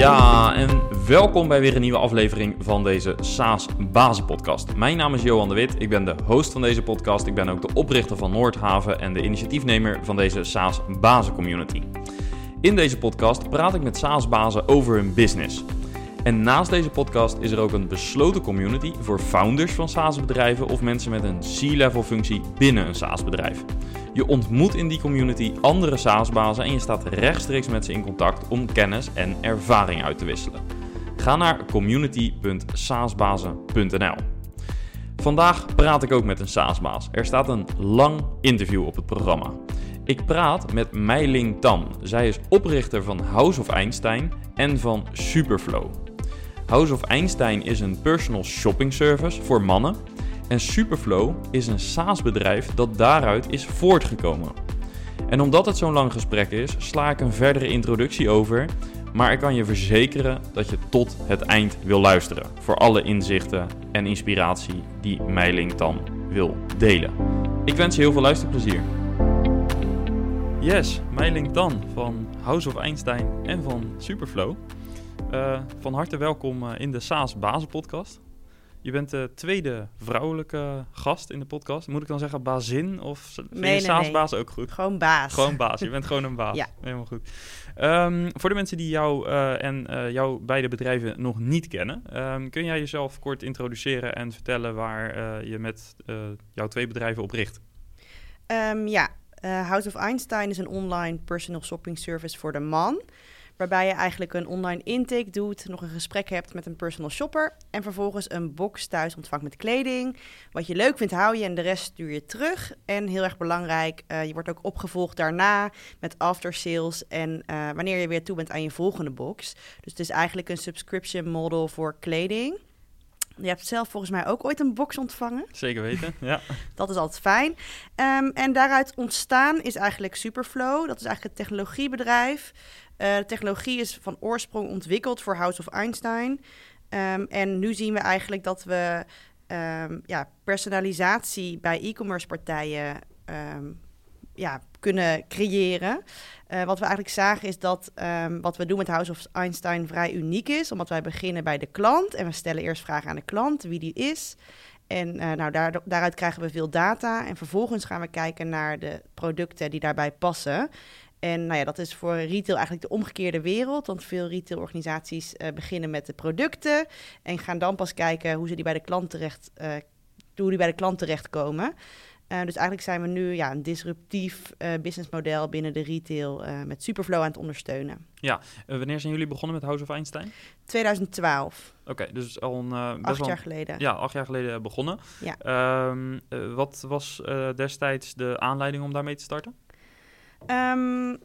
Ja, en welkom bij weer een nieuwe aflevering van deze SaaS Bazen Podcast. Mijn naam is Johan de Wit, ik ben de host van deze podcast. Ik ben ook de oprichter van Noordhaven en de initiatiefnemer van deze SaaS Bazen Community. In deze podcast praat ik met SaaS bazen over hun business. En naast deze podcast is er ook een besloten community voor founders van SaaS bedrijven of mensen met een C-level functie binnen een SaaS bedrijf. Je ontmoet in die community andere SaaS-bazen en je staat rechtstreeks met ze in contact om kennis en ervaring uit te wisselen. Ga naar community.saasbazen.nl. Vandaag praat ik ook met een SaaS-baas. Er staat een lang interview op het programma. Ik praat met Meiling Tam. Zij is oprichter van House of Einstein en van Superflow. House of Einstein is een personal shopping service voor mannen en Superflow is een SaaS-bedrijf dat daaruit is voortgekomen. En omdat het zo'n lang gesprek is, sla ik een verdere introductie over. Maar ik kan je verzekeren dat je tot het eind wil luisteren. Voor alle inzichten en inspiratie die Meiling dan wil delen. Ik wens je heel veel luisterplezier. Yes, Meiling Dan van House of Einstein en van Superflow. Uh, van harte welkom uh, in de SaaS Bazen podcast. Je bent de tweede vrouwelijke gast in de podcast. Moet ik dan zeggen bazin of nee, je SaaS-baas ook goed? Gewoon baas. Gewoon baas. Je bent gewoon een baas. Ja. Helemaal goed. Um, voor de mensen die jou uh, en uh, jouw beide bedrijven nog niet kennen, um, kun jij jezelf kort introduceren en vertellen waar uh, je met jouw twee bedrijven op richt? Um, ja, House of Einstein is een online personal shopping service voor de man waarbij je eigenlijk een online intake doet, nog een gesprek hebt met een personal shopper en vervolgens een box thuis ontvangt met kleding. Wat je leuk vindt hou je en de rest stuur je terug. En heel erg belangrijk, uh, je wordt ook opgevolgd daarna met after sales en uh, wanneer je weer toe bent aan je volgende box. Dus het is eigenlijk een subscription model voor kleding. Je hebt zelf volgens mij ook ooit een box ontvangen. Zeker weten, ja. dat is altijd fijn. Um, en daaruit ontstaan is eigenlijk Superflow. Dat is eigenlijk het technologiebedrijf. Uh, de technologie is van oorsprong ontwikkeld voor House of Einstein. Um, en nu zien we eigenlijk dat we um, ja, personalisatie bij e-commerce partijen um, ja, kunnen creëren. Uh, wat we eigenlijk zagen is dat wat we doen met House of Einstein vrij uniek is. Omdat wij beginnen bij de klant en we stellen eerst vragen aan de klant wie die is. En uh, nou, daar, daaruit krijgen we veel data. En vervolgens gaan we kijken naar de producten die daarbij passen. En nou ja, dat is voor retail eigenlijk de omgekeerde wereld. Want veel retailorganisaties uh, beginnen met de producten en gaan dan pas kijken hoe ze die bij de klant terecht, uh, hoe die bij de klant terechtkomen. Uh, dus eigenlijk zijn we nu ja, een disruptief businessmodel binnen de retail met Superflow aan het ondersteunen. Ja, wanneer zijn jullie begonnen met House of Einstein? 2012. Oké, okay, dus al een, best acht jaar geleden. Ja, acht jaar geleden begonnen. Ja. Um, wat was destijds de aanleiding om daarmee te starten? Um,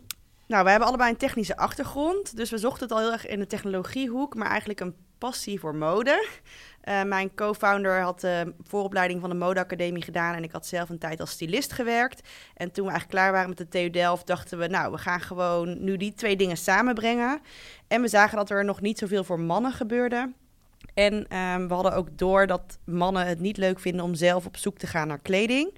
nou, we hebben allebei een technische achtergrond. Dus we zochten het al heel erg in de technologiehoek, maar eigenlijk een passie voor mode. Uh, mijn co-founder had de vooropleiding van de modeacademie gedaan en ik had zelf een tijd als stylist gewerkt. En toen we eigenlijk klaar waren met de TU Delft, dachten we, nou, we gaan gewoon nu die twee dingen samenbrengen. En we zagen dat er nog niet zoveel voor mannen gebeurde. En um, we hadden ook door dat mannen het niet leuk vinden om zelf op zoek te gaan naar kleding.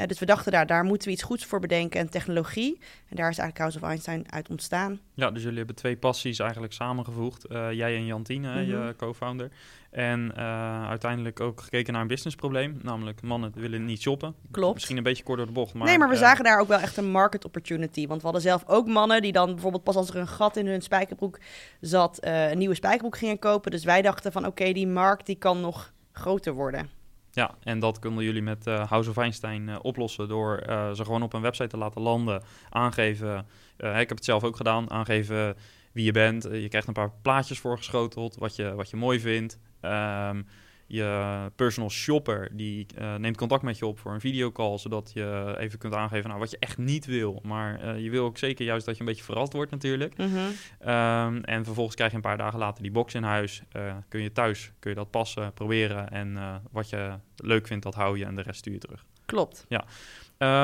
Uh, dus we dachten daar, daar moeten we iets goeds voor bedenken en technologie. En daar is eigenlijk House of Einstein uit ontstaan. Ja, dus jullie hebben twee passies eigenlijk samengevoegd. Uh, jij en Jantine, mm -hmm. je co-founder. En uh, uiteindelijk ook gekeken naar een businessprobleem. Namelijk, mannen willen niet shoppen. Klopt. Misschien een beetje kort door de bocht. Maar, nee, maar we zagen daar ook wel echt een market opportunity. Want we hadden zelf ook mannen die dan bijvoorbeeld pas als er een gat in hun spijkerbroek zat... een nieuwe spijkerbroek gingen kopen. Dus wij dachten van, oké, okay, die markt die kan nog groter worden. Ja, en dat konden jullie met uh, House of Einstein uh, oplossen door uh, ze gewoon op een website te laten landen. Aangeven, ik heb het zelf ook gedaan, aangeven wie je bent. je krijgt een paar plaatjes voorgeschoteld, wat je, wat je mooi vindt. Um, je personal shopper die uh, neemt contact met je op voor een videocall, zodat je even kunt aangeven nou, wat je echt niet wil. Maar uh, je wil ook zeker juist dat je een beetje verrast wordt natuurlijk. Mm -hmm. um, en vervolgens krijg je een paar dagen later die box in huis. Uh, kun je thuis kun je dat passen, proberen en wat je leuk vindt, dat hou je en de rest stuur je terug. Klopt. Ja.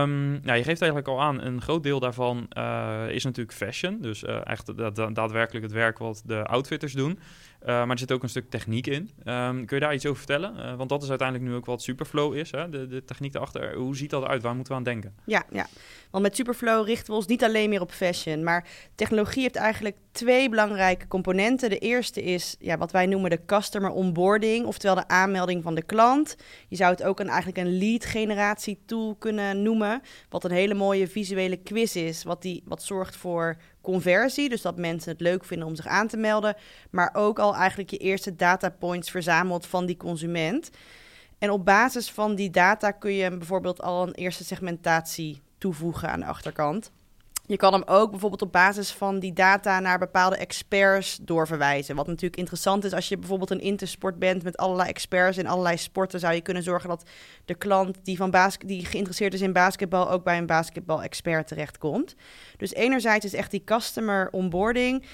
Um, nou, je geeft eigenlijk al aan, een groot deel daarvan is natuurlijk fashion. Dus echt da da daadwerkelijk het werk wat de outfitters doen. Uh, maar er zit ook een stuk techniek in. Um, kun je daar iets over vertellen? want dat is uiteindelijk nu ook wat Superflow is, hè? De, de techniek erachter. Hoe ziet dat eruit? Waar moeten we aan denken? Ja, ja, want met Superflow richten we ons niet alleen meer op fashion. Maar technologie heeft eigenlijk twee belangrijke componenten. De eerste is ja, wat wij noemen de customer onboarding, oftewel de aanmelding van de klant. Je zou het ook een, eigenlijk een lead generatie tool kunnen noemen, wat een hele mooie visuele quiz is, wat, die, wat zorgt voor conversie, dus dat mensen het leuk vinden om zich aan te melden, maar ook al eigenlijk je eerste data points verzamelt van die consument. En op basis van die data kun je bijvoorbeeld al een eerste segmentatie toevoegen aan de achterkant. Je kan hem ook bijvoorbeeld op basis van die data naar bepaalde experts doorverwijzen. Wat natuurlijk interessant is als je bijvoorbeeld een intersport bent met allerlei experts in allerlei sporten, zou je kunnen zorgen dat de klant die, van die geïnteresseerd is in basketbal ook bij een basketbal-expert terechtkomt. Dus enerzijds is echt die customer onboarding.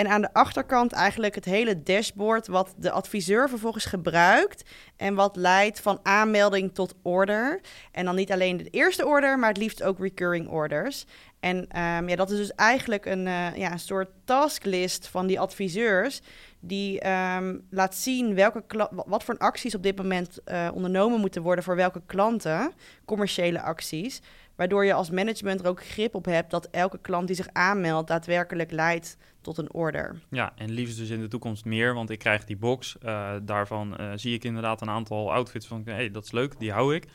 En aan de achterkant eigenlijk het hele dashboard wat de adviseur vervolgens gebruikt en wat leidt van aanmelding tot order. En dan niet alleen de eerste order, maar het liefst ook recurring orders. En um, ja, dat is dus eigenlijk een, uh, ja, een soort tasklist van die adviseurs die um, laat zien welke wat voor acties op dit moment uh, ondernomen moeten worden voor welke klanten, commerciële acties, waardoor je als management er ook grip op hebt dat elke klant die zich aanmeldt daadwerkelijk leidt tot een order. Ja, en liefst dus in de toekomst meer, want ik krijg die box. Uh, daarvan zie ik inderdaad een aantal outfits van, hé, hey, dat is leuk, die hou ik.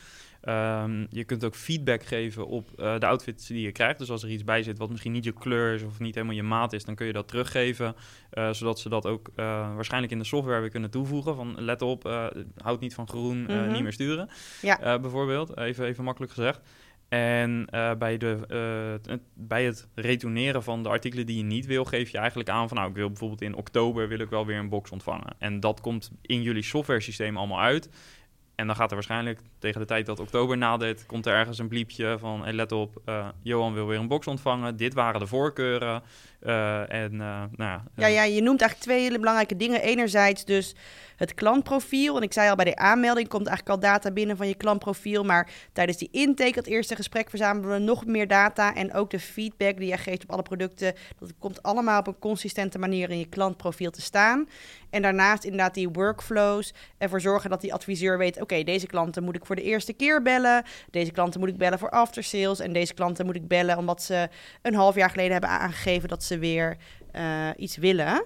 Um, je kunt ook feedback geven op uh, de outfits die je krijgt. Dus als er iets bij zit wat misschien niet je kleur is of niet helemaal je maat is, dan kun je dat teruggeven. Uh, zodat ze dat ook uh, waarschijnlijk in de software weer kunnen toevoegen. Van let op, houd niet van groen, mm -hmm. niet meer sturen. Ja. bijvoorbeeld, even, even makkelijk gezegd. En bij, de, bij het retourneren van de artikelen die je niet wil, geef je eigenlijk aan van nou, ik wil bijvoorbeeld in oktober wil ik wel weer een box ontvangen. En dat komt in jullie software systeem allemaal uit. En dan gaat er waarschijnlijk tegen de tijd dat oktober nadert, komt er ergens een bliepje van: let op, uh, Johan wil weer een box ontvangen. Dit waren de voorkeuren. Uh, en, uh, nou ja, ja, ja, je noemt eigenlijk twee hele belangrijke dingen. Enerzijds dus het klantprofiel. En ik zei al bij de aanmelding komt eigenlijk al data binnen van je klantprofiel. Maar tijdens die intake, het eerste gesprek, verzamelen we nog meer data. En ook de feedback die je geeft op alle producten. Dat komt allemaal op een consistente manier in je klantprofiel te staan. En daarnaast inderdaad die workflows. Ervoor zorgen dat die adviseur weet: oké, deze klanten moet ik voor de eerste keer bellen. Deze klanten moet ik bellen voor after sales. En deze klanten moet ik bellen omdat ze een half jaar geleden hebben aangegeven dat ze weer uh, iets willen.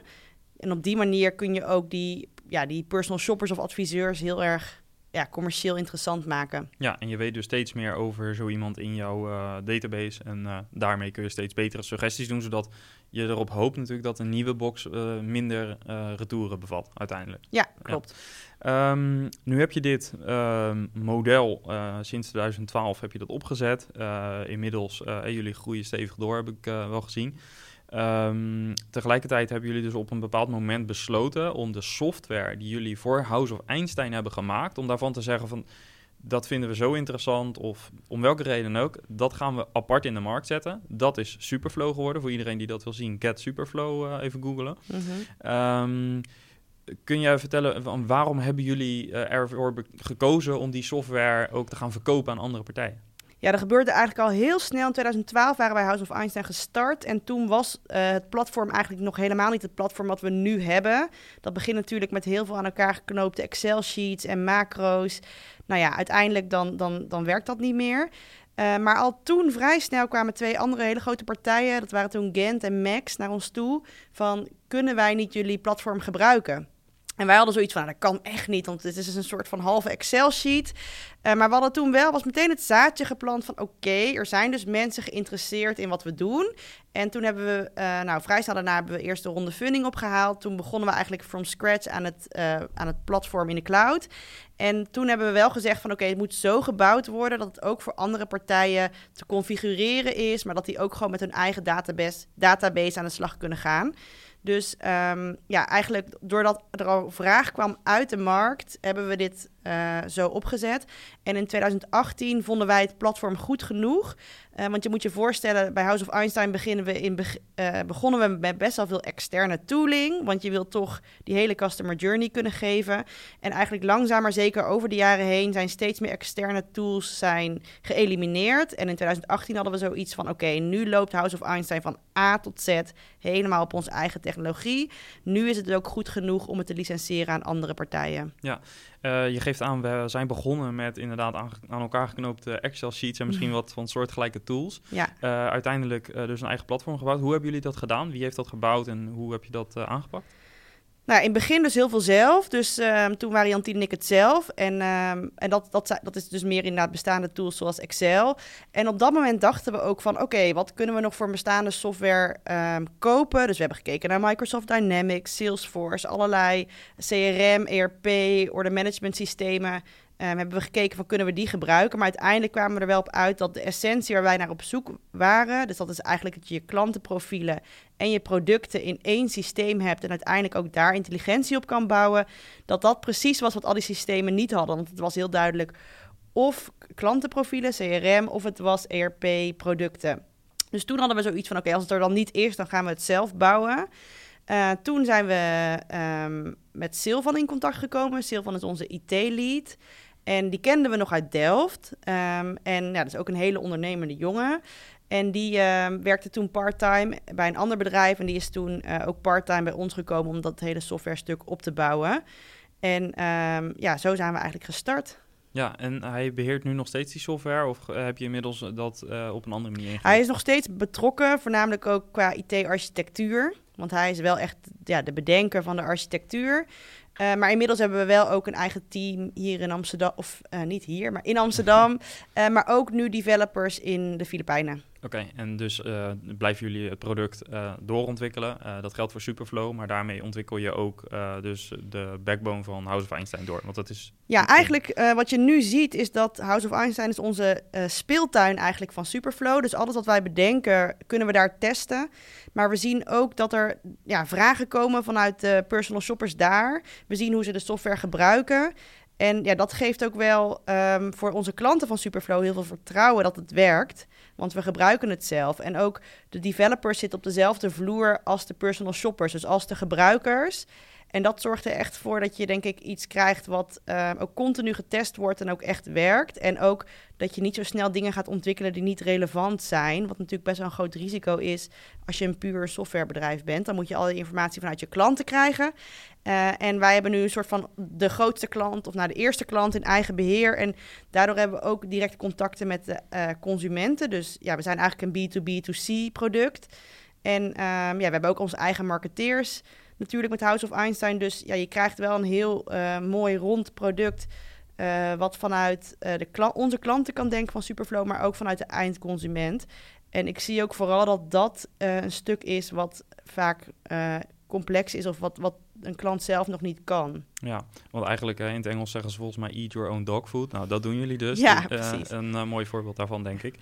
En op die manier kun je ook die ja, die personal shoppers of adviseurs heel erg ja, commercieel interessant maken. Ja, en je weet dus steeds meer over zo iemand in jouw uh, database. En uh, daarmee kun je steeds betere suggesties doen, zodat je erop hoopt natuurlijk dat een nieuwe box uh, minder retouren bevat uiteindelijk. Ja, klopt. Ja. Um, nu heb je dit ehm, model sinds 2012 heb je dat opgezet. inmiddels, jullie groeien stevig door, heb ik wel gezien. Um, tegelijkertijd hebben jullie dus op een bepaald moment besloten om de software die jullie voor House of Einstein hebben gemaakt, om daarvan te zeggen van dat vinden we zo interessant of om welke reden ook, dat gaan we apart in de markt zetten. Dat is Superflow geworden. Voor iedereen die dat wil zien, get Superflow uh, even googlen. Mm -hmm. um, kun jij vertellen van waarom hebben jullie uh, ervoor gekozen om die software ook te gaan verkopen aan andere partijen? Ja, dat gebeurde eigenlijk al heel snel. In 2012 waren wij House of Einstein gestart. En toen was uh, het platform eigenlijk nog helemaal niet het platform wat we nu hebben. Dat begint natuurlijk met heel veel aan elkaar geknoopte Excel-sheets en macro's. Nou ja, uiteindelijk dan, dan, dan werkt dat niet meer. Uh, maar al toen vrij snel kwamen twee andere hele grote partijen, dat waren toen Gent en Max, naar ons toe. Van kunnen wij niet jullie platform gebruiken? En wij hadden zoiets van, nou, dat kan echt niet, want dit is een soort van halve Excel-sheet. Uh, maar we hadden toen wel, was meteen het zaadje geplant van, oké, er zijn dus mensen geïnteresseerd in wat we doen. En toen hebben we, uh, nou vrij snel daarna hebben we eerst de ronde funding opgehaald. Toen begonnen we eigenlijk from scratch aan het, uh, aan het platform in de cloud. En toen hebben we wel gezegd van, oké, het moet zo gebouwd worden dat het ook voor andere partijen te configureren is, maar dat die ook gewoon met hun eigen database, database aan de slag kunnen gaan. Dus um, ja, eigenlijk doordat er al vraag kwam uit de markt, hebben we dit uh, zo opgezet. En in 2018 vonden wij het platform goed genoeg. Uh, want je moet je voorstellen, bij House of Einstein beginnen we in uh, begonnen we met best wel veel externe tooling. Want je wilt toch die hele customer journey kunnen geven. En eigenlijk langzaam maar zeker over de jaren heen zijn steeds meer externe tools zijn geëlimineerd. En in 2018 hadden we zoiets van: oké, nu loopt House of Einstein van A tot Z helemaal op onze eigen technologie. Nu is het ook goed genoeg om het te licentiëren aan andere partijen. Ja, uh, je geeft aan, we zijn begonnen met inderdaad aan, aan elkaar geknoopte Excel-sheets en misschien wat van soortgelijke tools. Ja. Uh, uiteindelijk uh, dus een eigen platform gebouwd. Hoe hebben jullie dat gedaan? Wie heeft dat gebouwd en hoe heb je dat aangepakt? Nou, in het begin dus heel veel zelf. Dus um, toen waren Jantien en ik het zelf. En, um, en dat, dat, dat is dus meer inderdaad bestaande tools zoals Excel. En op dat moment dachten we ook van... oké, wat kunnen we nog voor bestaande software um, kopen? Dus we hebben gekeken naar Microsoft Dynamics, Salesforce... allerlei CRM, ERP, order management systemen... Um, hebben we gekeken van kunnen we die gebruiken. Maar uiteindelijk kwamen we er wel op uit dat de essentie waar wij naar op zoek waren. Dus dat is eigenlijk dat je je klantenprofielen en je producten in één systeem hebt. En uiteindelijk ook daar intelligentie op kan bouwen. Dat dat precies was wat al die systemen niet hadden. Want het was heel duidelijk of klantenprofielen, CRM, of het was ERP-producten. Dus toen hadden we zoiets van: oké, als het er dan niet is, dan gaan we het zelf bouwen. Uh, toen zijn we um, met Silvan in contact gekomen. Silvan is onze IT-lead. En die kenden we nog uit Delft. Um, en ja, dat is ook een hele ondernemende jongen. En die uh, werkte toen part-time bij een ander bedrijf. En die is toen uh, ook part-time bij ons gekomen om dat hele software stuk op te bouwen. En um, ja, zo zijn we eigenlijk gestart. Ja, en hij beheert nu nog steeds die software of heb je inmiddels dat uh, op een andere manier ingezet? Hij is nog steeds betrokken, voornamelijk ook qua IT-architectuur. Want hij is wel echt ja, de bedenker van de architectuur. Uh, maar inmiddels hebben we wel ook een eigen team hier in Amsterdam. Of uh, niet hier, maar in Amsterdam. uh, maar ook nu developers in de Filipijnen. Oké, okay, en dus uh, blijven jullie het product uh, doorontwikkelen. Uh, dat geldt voor Superflow, maar daarmee ontwikkel je ook dus de backbone van House of Einstein door. Want dat is. Ja, eigenlijk wat je nu ziet is dat House of Einstein is onze speeltuin eigenlijk van Superflow. Dus alles wat wij bedenken, kunnen we daar testen. Maar we zien ook dat er ja, vragen komen vanuit de personal shoppers daar. We zien hoe ze de software gebruiken. En ja, dat geeft ook wel um, voor onze klanten van Superflow heel veel vertrouwen dat het werkt. Want we gebruiken het zelf. En ook de developers zitten op dezelfde vloer als de personal shoppers, dus als de gebruikers. En dat zorgt er echt voor dat je, denk ik, iets krijgt wat uh, ook continu getest wordt en ook echt werkt. En ook dat je niet zo snel dingen gaat ontwikkelen die niet relevant zijn. Wat natuurlijk best wel een groot risico is als je een puur softwarebedrijf bent. Dan moet je alle informatie vanuit je klanten krijgen. Uh, en wij hebben nu een soort van de grootste klant, of naar nou, de eerste klant in eigen beheer. En daardoor hebben we ook direct contacten met de uh, consumenten. Dus ja, we zijn eigenlijk een B2B2C product. En um, ja, we hebben ook onze eigen marketeers natuurlijk met House of Einstein. Dus ja, je krijgt wel een heel uh, mooi rond product. Uh, wat vanuit uh, de onze klanten kan denken van Superflow, maar ook vanuit de eindconsument. En ik zie ook vooral dat dat een stuk is wat vaak complex is of wat, wat een klant zelf nog niet kan. Ja, want eigenlijk in het Engels zeggen ze volgens mij eat your own dog food. Nou, dat doen jullie dus. Ja, precies. Uh, een uh, mooi voorbeeld daarvan, denk ik.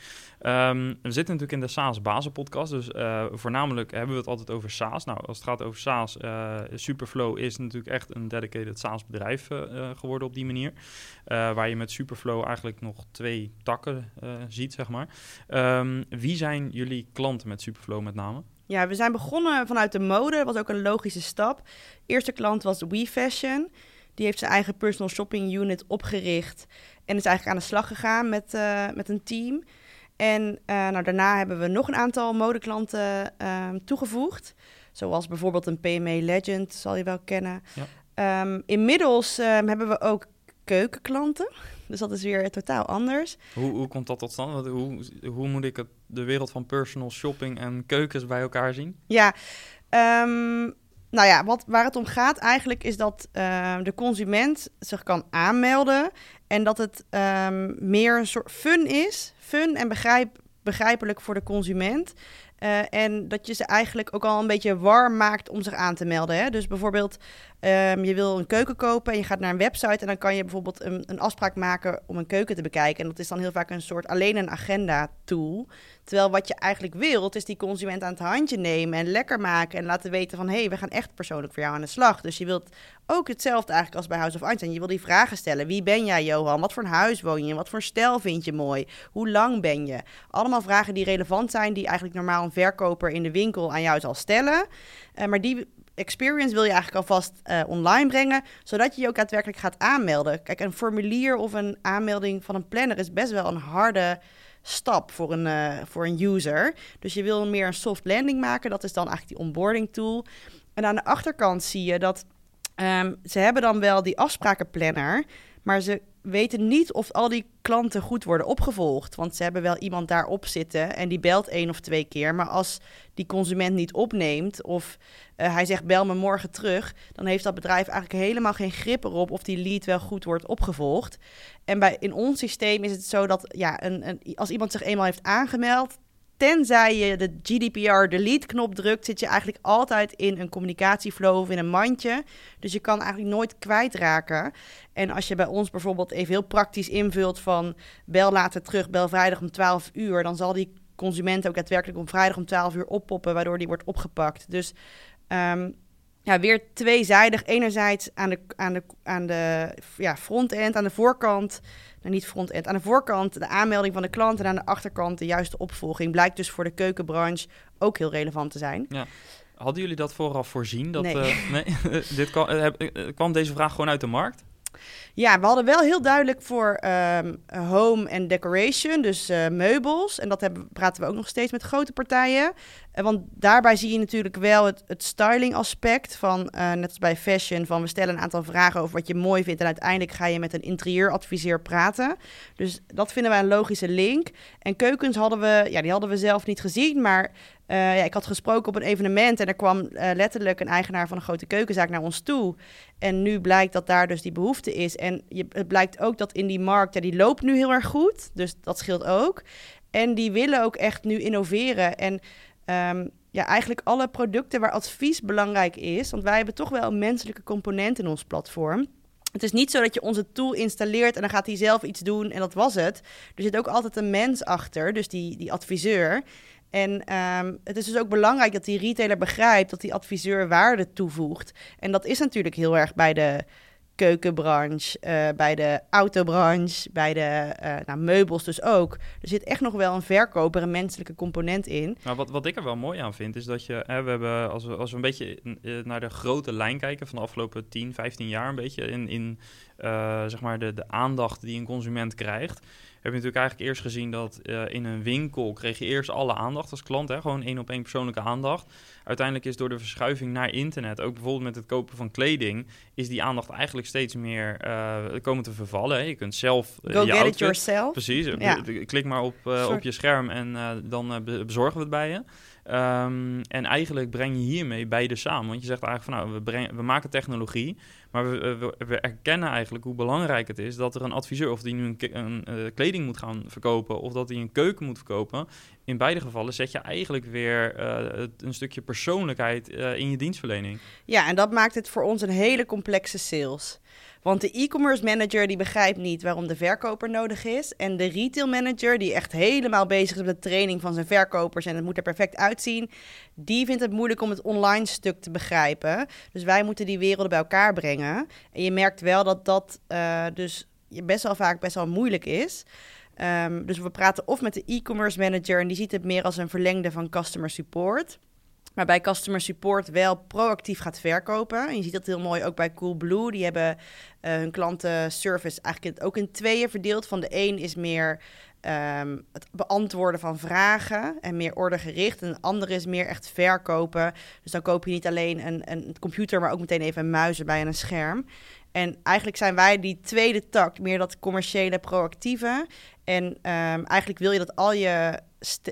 Um, we zitten natuurlijk in de SaaS Bazen podcast, dus uh, voornamelijk hebben we het altijd over SaaS. Nou, als het gaat over SaaS, Superflow is natuurlijk echt een dedicated SaaS bedrijf geworden op die manier. waar je met Superflow eigenlijk nog twee takken ziet, zeg maar. Um, wie zijn jullie klanten met Superflow met name? Ja, we zijn begonnen vanuit de mode. Dat was ook een logische stap. Eerste klant was WeFashion. Die heeft zijn eigen personal shopping unit opgericht. En is eigenlijk aan de slag gegaan met, uh, met een team. En uh, nou, daarna hebben we nog een aantal modeklanten uh, toegevoegd. Zoals bijvoorbeeld een PMA Legend, zal je wel kennen. Ja. Um, inmiddels um, hebben we ook keukenklanten. Dus dat is weer totaal anders. Hoe, hoe komt dat tot stand? Hoe, hoe moet ik het, de wereld van personal shopping en keukens bij elkaar zien? Ja, um, nou ja, wat, waar het om gaat eigenlijk is dat uh, de consument zich kan aanmelden. En dat het um, meer een soort fun is. Fun en begrijp, begrijpelijk voor de consument. Uh, en dat je ze eigenlijk ook al een beetje warm maakt om zich aan te melden. Hè? Dus bijvoorbeeld, um, je wil een keuken kopen en je gaat naar een website en dan kan je bijvoorbeeld een, een afspraak maken om een keuken te bekijken. En dat is dan heel vaak een soort alleen een agenda tool. Terwijl wat je eigenlijk wilt, is die consument aan het handje nemen en lekker maken en laten weten van hé, hey, we gaan echt persoonlijk voor jou aan de slag. Dus je wilt ook hetzelfde eigenlijk als bij House of Einstein. Je wil die vragen stellen. Wie ben jij, Johan? Wat voor een huis woon je? Wat voor stijl vind je mooi? Hoe lang ben je? Allemaal vragen die relevant zijn, die eigenlijk normaal een verkoper in de winkel aan jou zal stellen. Uh, maar die experience wil je eigenlijk alvast uh, online brengen, zodat je je ook daadwerkelijk gaat aanmelden. Kijk, een formulier of een aanmelding van een planner is best wel een harde stap voor een, uh, voor een user. Dus je wil meer een soft landing maken. Dat is dan eigenlijk die onboarding tool. En aan de achterkant zie je dat um, ze hebben dan wel die afsprakenplanner. Maar ze weten niet of al die klanten goed worden opgevolgd. Want ze hebben wel iemand daarop zitten en die belt één of twee keer. Maar als die consument niet opneemt of uh, hij zegt bel me morgen terug, dan heeft dat bedrijf eigenlijk helemaal geen grip erop of die lead wel goed wordt opgevolgd. En bij, in ons systeem is het zo dat ja, een, een, als iemand zich eenmaal heeft aangemeld, tenzij je de GDPR delete-knop drukt, zit je eigenlijk altijd in een communicatieflow of in een mandje. Dus je kan eigenlijk nooit kwijtraken. En als je bij ons bijvoorbeeld even heel praktisch invult van bel later terug, bel vrijdag om 12 uur, dan zal die consument ook daadwerkelijk om vrijdag om 12 uur oppoppen, waardoor die wordt opgepakt. Dus um, ja, weer tweezijdig. Enerzijds aan de, aan de, aan de ja, front-end, aan de voorkant nou, niet front-end, aan de voorkant de aanmelding van de klant en aan de achterkant de juiste opvolging. Blijkt dus voor de keukenbranche ook heel relevant te zijn. Ja. Hadden jullie dat vooraf voorzien? Dat, nee. Uh, nee? Dit kwam, uh, kwam deze vraag gewoon uit de markt? Ja, we hadden wel heel duidelijk voor um, home en decoration, dus uh, meubels. En dat hebben, praten we ook nog steeds met grote partijen. Uh, want daarbij zie je natuurlijk wel het, het styling aspect van, uh, net als bij fashion, van we stellen een aantal vragen over wat je mooi vindt. En uiteindelijk ga je met een interieuradviseur praten. Dus dat vinden wij een logische link. En keukens hadden we, ja, die hadden we zelf niet gezien, maar uh, ja, ik had gesproken op een evenement en er kwam uh, letterlijk een eigenaar van een grote keukenzaak naar ons toe. En nu blijkt dat daar dus die behoefte is. En je, het blijkt ook dat in die markt, die loopt nu heel erg goed. Dus dat scheelt ook. En die willen ook echt nu innoveren. En um, ja, eigenlijk alle producten waar advies belangrijk is. Want wij hebben toch wel een menselijke component in ons platform. Het is niet zo dat je onze tool installeert en dan gaat hij zelf iets doen en dat was het. Er zit ook altijd een mens achter, dus die, die adviseur. En um, het is dus ook belangrijk dat die retailer begrijpt dat die adviseur waarde toevoegt. En dat is natuurlijk heel erg bij de keukenbranche, uh, bij de autobranche, bij de uh, nou, meubels dus ook. Er zit echt nog wel een verkoper, een menselijke component in. Nou, wat, wat ik er wel mooi aan vind, is dat je, we hebben, als we, als we een beetje naar de grote lijn kijken van de afgelopen 10, 15 jaar, een beetje in, in zeg maar de, de aandacht die een consument krijgt heb je natuurlijk eigenlijk eerst gezien dat uh, in een winkel kreeg je eerst alle aandacht als klant, hè, gewoon één op één persoonlijke aandacht. Uiteindelijk is door de verschuiving naar internet, ook bijvoorbeeld met het kopen van kleding, is die aandacht eigenlijk steeds meer uh, komen te vervallen. Hè. Je kunt zelf uh, Go je get outfit, it yourself. Precies, ja. klik maar op, op je scherm en dan bezorgen we het bij je. Um, en eigenlijk breng je hiermee beide samen. Want je zegt eigenlijk van nou, we, we maken technologie, maar we, we, erkennen eigenlijk hoe belangrijk het is dat er een adviseur, of die nu een, uh, kleding moet gaan verkopen, of dat hij een keuken moet verkopen. In beide gevallen zet je eigenlijk weer uh, een stukje persoonlijkheid uh, in je dienstverlening. Ja, en dat maakt het voor ons een hele complexe sales. Want de e-commerce manager die begrijpt niet waarom de verkoper nodig is. En de retail manager die echt helemaal bezig is met de training van zijn verkopers en het moet er perfect uitzien. Die vindt het moeilijk om het online stuk te begrijpen. Dus wij moeten die werelden bij elkaar brengen. En je merkt wel dat dat uh, dus best wel vaak best wel moeilijk is. Um, dus we praten of met de e-commerce manager en die ziet het meer als een verlengde van customer support maar bij customer support wel proactief gaat verkopen. En je ziet dat heel mooi ook bij Coolblue. Die hebben uh, hun klantenservice eigenlijk ook in tweeën verdeeld. Van de een is meer um, het beantwoorden van vragen en meer ordegericht. En de andere is meer echt verkopen. Dus dan koop je niet alleen een, een computer, maar ook meteen even een muis bij en een scherm. En eigenlijk zijn wij die tweede tak, meer dat commerciële, proactieve. En um, eigenlijk wil je dat al je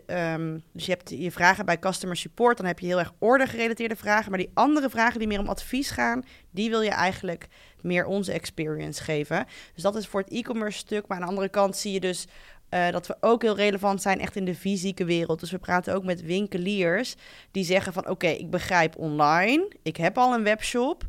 Um, dus je hebt je vragen bij customer support, dan heb je heel erg orde-gerelateerde vragen. Maar die andere vragen die meer om advies gaan, die wil je eigenlijk meer onze experience geven. Dus dat is voor het e-commerce stuk. Maar aan de andere kant zie je dus uh, dat we ook heel relevant zijn echt in de fysieke wereld. Dus we praten ook met winkeliers die zeggen van oké, ik begrijp online, ik heb al een webshop.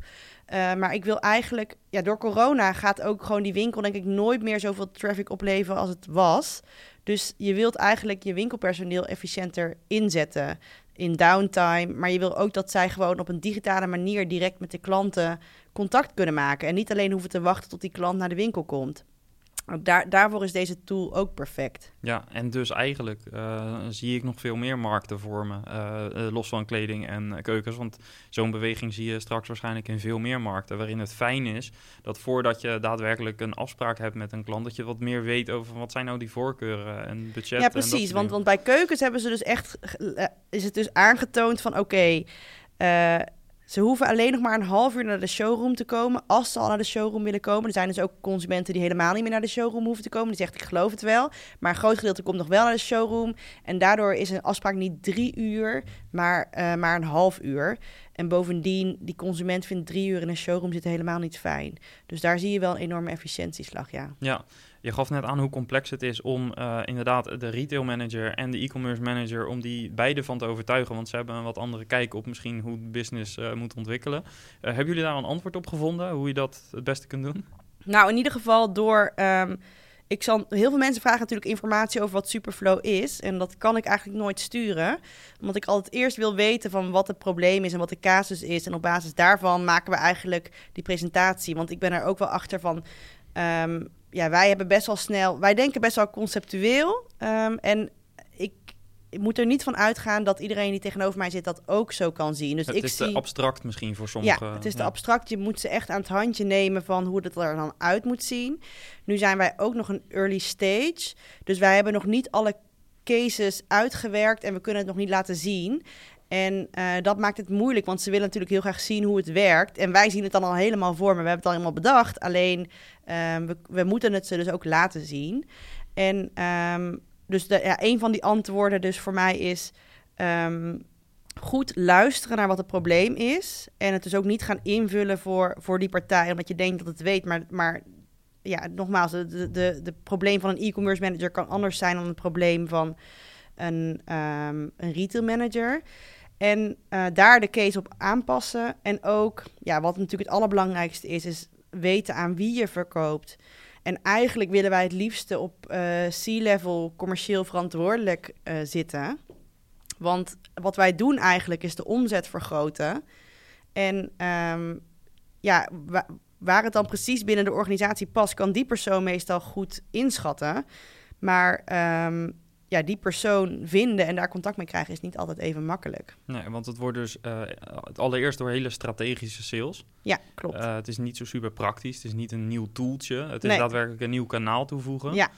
Uh, maar ik wil eigenlijk, ja, door corona gaat ook gewoon die winkel, denk ik, nooit meer zoveel traffic opleveren als het was. Dus je wilt eigenlijk je winkelpersoneel efficiënter inzetten in downtime. Maar je wil ook dat zij gewoon op een digitale manier direct met de klanten contact kunnen maken. En niet alleen hoeven te wachten tot die klant naar de winkel komt. Daar, daarvoor is deze tool ook perfect. Ja, en dus eigenlijk uh, zie ik nog veel meer markten vormen, uh, uh, los van kleding en keukens. Want zo'n beweging zie je straks waarschijnlijk in veel meer markten, waarin het fijn is dat voordat je daadwerkelijk een afspraak hebt met een klant, dat je wat meer weet over wat zijn nou die voorkeuren en budgetten. Ja, precies. Want, want bij keukens hebben ze dus echt, is het dus aangetoond van oké, okay, Ze hoeven alleen nog maar een half uur naar de showroom te komen. Als ze al naar de showroom willen komen. Er zijn dus ook consumenten die helemaal niet meer naar de showroom hoeven te komen. Die zegt, ik geloof het wel. Maar een groot gedeelte komt nog wel naar de showroom. En daardoor is een afspraak niet drie uur, maar, uh, maar een half uur. En bovendien, die consument vindt drie uur in een showroom zitten helemaal niet fijn. Dus daar zie je wel een enorme efficiëntieslag, ja. Ja, je gaf net aan hoe complex het is om uh, inderdaad de retail manager en de e-commerce manager, om die beide van te overtuigen. Want ze hebben een wat andere kijk op misschien hoe het business uh, moet ontwikkelen. Uh, hebben jullie daar een antwoord op gevonden, hoe je dat het beste kunt doen? Nou, in ieder geval door... Um, ik zal, heel veel mensen vragen natuurlijk informatie over wat Superflow is. En dat kan ik eigenlijk nooit sturen. Omdat ik altijd eerst wil weten van wat het probleem is en wat de casus is. En op basis daarvan maken we eigenlijk die presentatie. Want ik ben er ook wel achter van... Um, ja, wij hebben best wel snel, wij denken best wel conceptueel. Um, en ik, ik, moet er niet van uitgaan dat iedereen die tegenover mij zit dat ook zo kan zien. Dus het ik is zie, te abstract misschien voor sommigen. Ja, het is te abstract. Je moet ze echt aan het handje nemen van hoe het er dan uit moet zien. Nu zijn wij ook nog een early stage. Dus wij hebben nog niet alle cases uitgewerkt en we kunnen het nog niet laten zien. En uh, dat maakt het moeilijk, want ze willen natuurlijk heel graag zien hoe het werkt. En wij zien het dan al helemaal voor me. We hebben het al helemaal bedacht. Alleen um, we, we, moeten het ze dus ook laten zien. En um, dus ja, een van die antwoorden dus voor mij is... Um, goed luisteren naar wat het probleem is. En het dus ook niet gaan invullen voor, voor die partij, omdat je denkt dat het weet. Maar, maar ja, nogmaals, het de, de, de probleem van een e-commerce manager kan anders zijn dan het probleem van een, een retail manager. En uh, daar de case op aanpassen. En ook, ja, wat natuurlijk het allerbelangrijkste is, is weten aan wie je verkoopt. En eigenlijk willen wij het liefste op uh, C-level commercieel verantwoordelijk uh, zitten. Want wat wij doen eigenlijk is de omzet vergroten. En um, ja, wa waar het dan precies binnen de organisatie past, kan die persoon meestal goed inschatten. Maar um, ja, die persoon vinden en daar contact mee krijgen is niet altijd even makkelijk. Nee, want het wordt dus uh, het allereerst door hele strategische sales. Ja, klopt. Uh, het is niet zo super praktisch. Het is niet een nieuw toeltje. Het is nee. daadwerkelijk een nieuw kanaal toevoegen. Ja.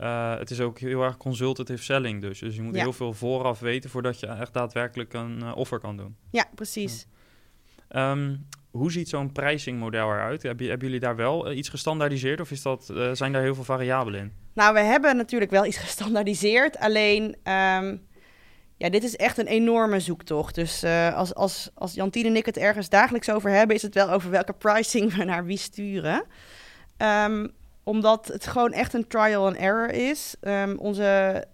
Uh, het is ook heel erg consultative selling dus. Dus je moet ja. heel veel vooraf weten voordat je echt daadwerkelijk een offer kan doen. Ja, precies. Ja. Um, hoe ziet zo'n pricing-model eruit? Heb hebben jullie daar wel uh, iets gestandaardiseerd of is dat, uh, zijn daar heel veel variabelen in? Nou, we hebben natuurlijk wel iets gestandaardiseerd. Alleen, um, ja, dit is echt een enorme zoektocht. Dus uh, als, als, als Jantien en ik het ergens dagelijks over hebben, is het wel over welke pricing we naar wie sturen. Um, omdat het gewoon echt een trial and error is. Um, onze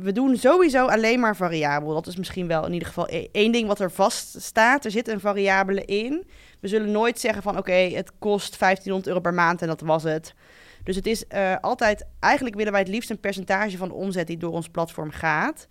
we doen sowieso alleen maar variabel. Dat is misschien wel in ieder geval e-, één ding wat er vast staat. Er zit een variabele in. We zullen nooit zeggen van oké, het kost 1500 euro per maand en dat was het. Dus het is uh, altijd, eigenlijk willen wij het liefst een percentage van de omzet die door ons platform gaat.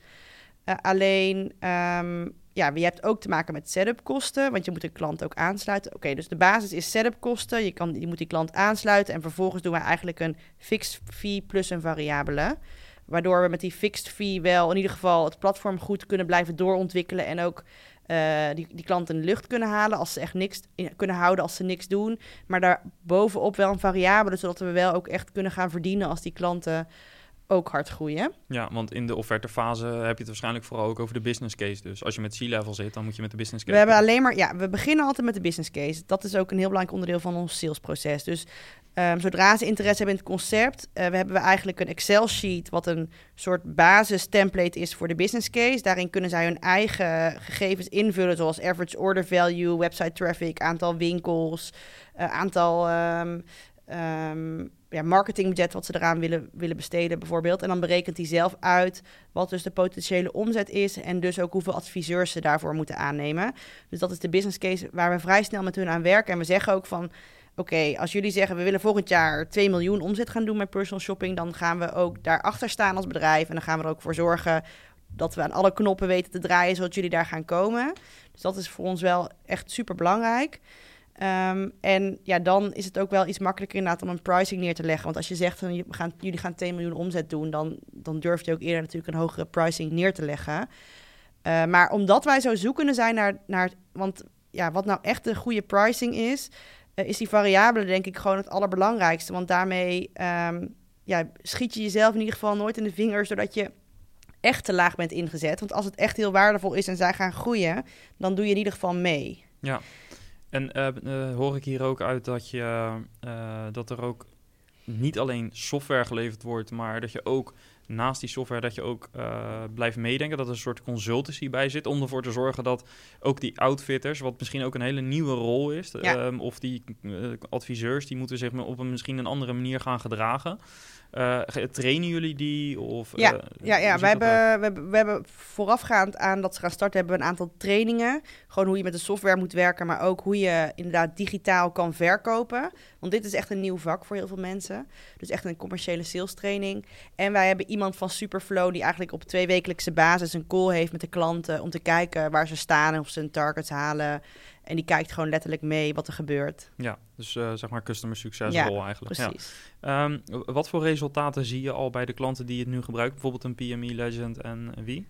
Uh, alleen, um, ja, je hebt ook te maken met setup kosten, want je moet een klant ook aansluiten. Oké, dus de basis is setup kosten. Je, kan, je moet die klant aansluiten en vervolgens doen we eigenlijk een fixed fee plus een variabele. Waardoor we met die fixed fee wel in ieder geval het platform goed kunnen blijven doorontwikkelen. En ook uh, die, die klanten in de lucht kunnen halen als ze echt niks kunnen houden als ze niks doen. Maar daar bovenop wel een variabele, zodat we wel ook echt kunnen gaan verdienen als die klanten ook hard groeien. Ja, want in de offertefase heb je het waarschijnlijk vooral ook over de business case. Dus als je met C-level zit, dan moet je met de business case. We hebben alleen maar, ja, we beginnen altijd met de business case. Dat is ook een heel belangrijk onderdeel van ons salesproces. Dus um, zodra ze interesse hebben in het concept, uh, we hebben we eigenlijk een Excel sheet wat een soort basis template is voor de business case. Daarin kunnen zij hun eigen gegevens invullen, zoals average order value, website traffic, aantal winkels, uh, aantal um, um, ja, marketingbudget wat ze eraan willen, willen besteden bijvoorbeeld. En dan berekent hij zelf uit wat dus de potentiële omzet is en dus ook hoeveel adviseurs ze daarvoor moeten aannemen. Dus dat is de business case waar we vrij snel met hun aan werken. En we zeggen ook van, oké, als jullie zeggen we willen volgend jaar 2 miljoen omzet gaan doen met personal shopping, dan gaan we ook daarachter staan als bedrijf en dan gaan we er ook voor zorgen dat we aan alle knoppen weten te draaien zodat jullie daar gaan komen. Dus dat is voor ons wel echt super belangrijk. Um, en ja, dan is het ook wel iets makkelijker inderdaad om een pricing neer te leggen. Want als je zegt, van, gaan, jullie gaan 2 miljoen omzet doen, dan, dan durf je ook eerder natuurlijk een hogere pricing neer te leggen. Uh, maar omdat wij zo zoekende zijn naar, naar... Want ja, wat nou echt de goede pricing is, uh, is die variabele denk ik gewoon het allerbelangrijkste. Want daarmee um, ja, schiet je jezelf in ieder geval nooit in de vingers, zodat je echt te laag bent ingezet. Want als het echt heel waardevol is en zij gaan groeien, dan doe je in ieder geval mee. Ja, en eh, eh, hoor ik hier ook uit dat, je, eh, dat er ook niet alleen software geleverd wordt, maar dat je ook naast die software dat je ook blijft meedenken, dat er een soort consultancy bij zit, om ervoor te zorgen dat ook die outfitters, wat misschien ook een hele nieuwe rol is, Ja. ehm, of die adviseurs, die moeten zich op een misschien een andere manier gaan gedragen. Eh, trainen jullie die? Of, Ja, eh, Ja, ja we, hebben, we, hebben, we hebben voorafgaand aan dat ze gaan starten, hebben we een aantal trainingen. Gewoon hoe je met de software moet werken, maar ook hoe je inderdaad digitaal kan verkopen. Want dit is echt een nieuw vak voor heel veel mensen. Dus echt een commerciële sales training. En wij hebben iemand van Superflow die eigenlijk op tweewekelijkse basis een call heeft met de klanten om te kijken waar ze staan en of ze hun targets halen. En die kijkt gewoon letterlijk mee wat er gebeurt. Ja, dus eh, zeg maar customer success Ja, rol eigenlijk. Ja. Precies. Ehm, w- wat voor resultaten zie je al bij de klanten die het nu gebruiken? Bijvoorbeeld een PME Legend en wie?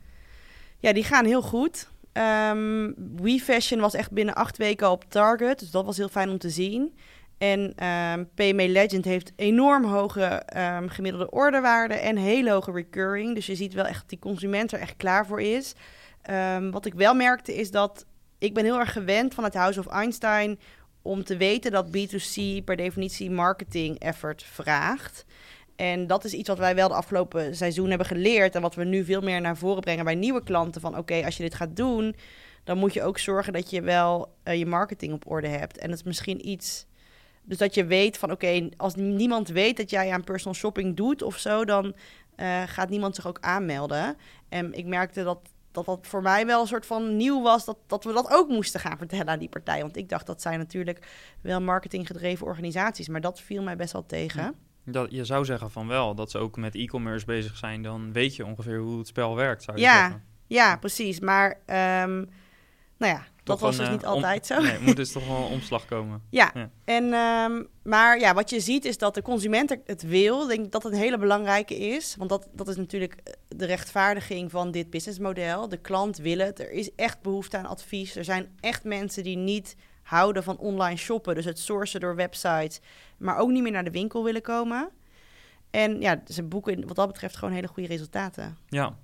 Ja, die gaan heel goed. Ehm WeFashion was echt binnen acht weken op target. Dus dat was heel fijn om te zien. En ehm PMA Legend heeft enorm hoge ehm, gemiddelde orderwaarden en hele hoge recurring. Dus je ziet wel echt dat die consument er echt klaar voor is. Ehm, wat ik wel merkte is dat ik ben heel erg gewend vanuit House of Einstein om te weten dat B2C per definitie marketing effort vraagt. En dat is iets wat wij wel de afgelopen seizoen hebben geleerd. En wat we nu veel meer naar voren brengen bij nieuwe klanten. Van oké, als je dit gaat doen, dan moet je ook zorgen dat je wel eh, je marketing op orde hebt. En dat is misschien iets. Dus dat je weet van oké, als niemand weet dat jij aan personal shopping doet of zo, dan eh, gaat niemand zich ook aanmelden. En ik merkte dat, dat dat voor mij wel een soort van nieuw was, dat, dat we dat ook moesten gaan vertellen aan die partij. Want ik dacht dat zijn natuurlijk wel marketinggedreven organisaties, maar dat viel mij best wel tegen. Dat, je zou zeggen van wel, dat ze ook met e-commerce bezig zijn. Dan weet je ongeveer hoe het spel werkt, zou je Ja, zeggen. Ja, precies. Maar ehm, nou ja, dat was dus eh, niet om- altijd zo. Nee, moet dus toch wel een omslag komen. Ja, Ja. En, ehm, maar ja, wat je ziet is dat de consument het wil. Ik denk dat het een hele belangrijke is. Want dat, dat is natuurlijk eh, de rechtvaardiging van dit businessmodel. De klant wil het. Er is echt behoefte aan advies. Er zijn echt mensen die niet houden van online shoppen. Dus het sourcen door websites. Maar ook niet meer naar de winkel willen komen. En ja, ze boeken wat dat betreft gewoon hele goede resultaten. Ja,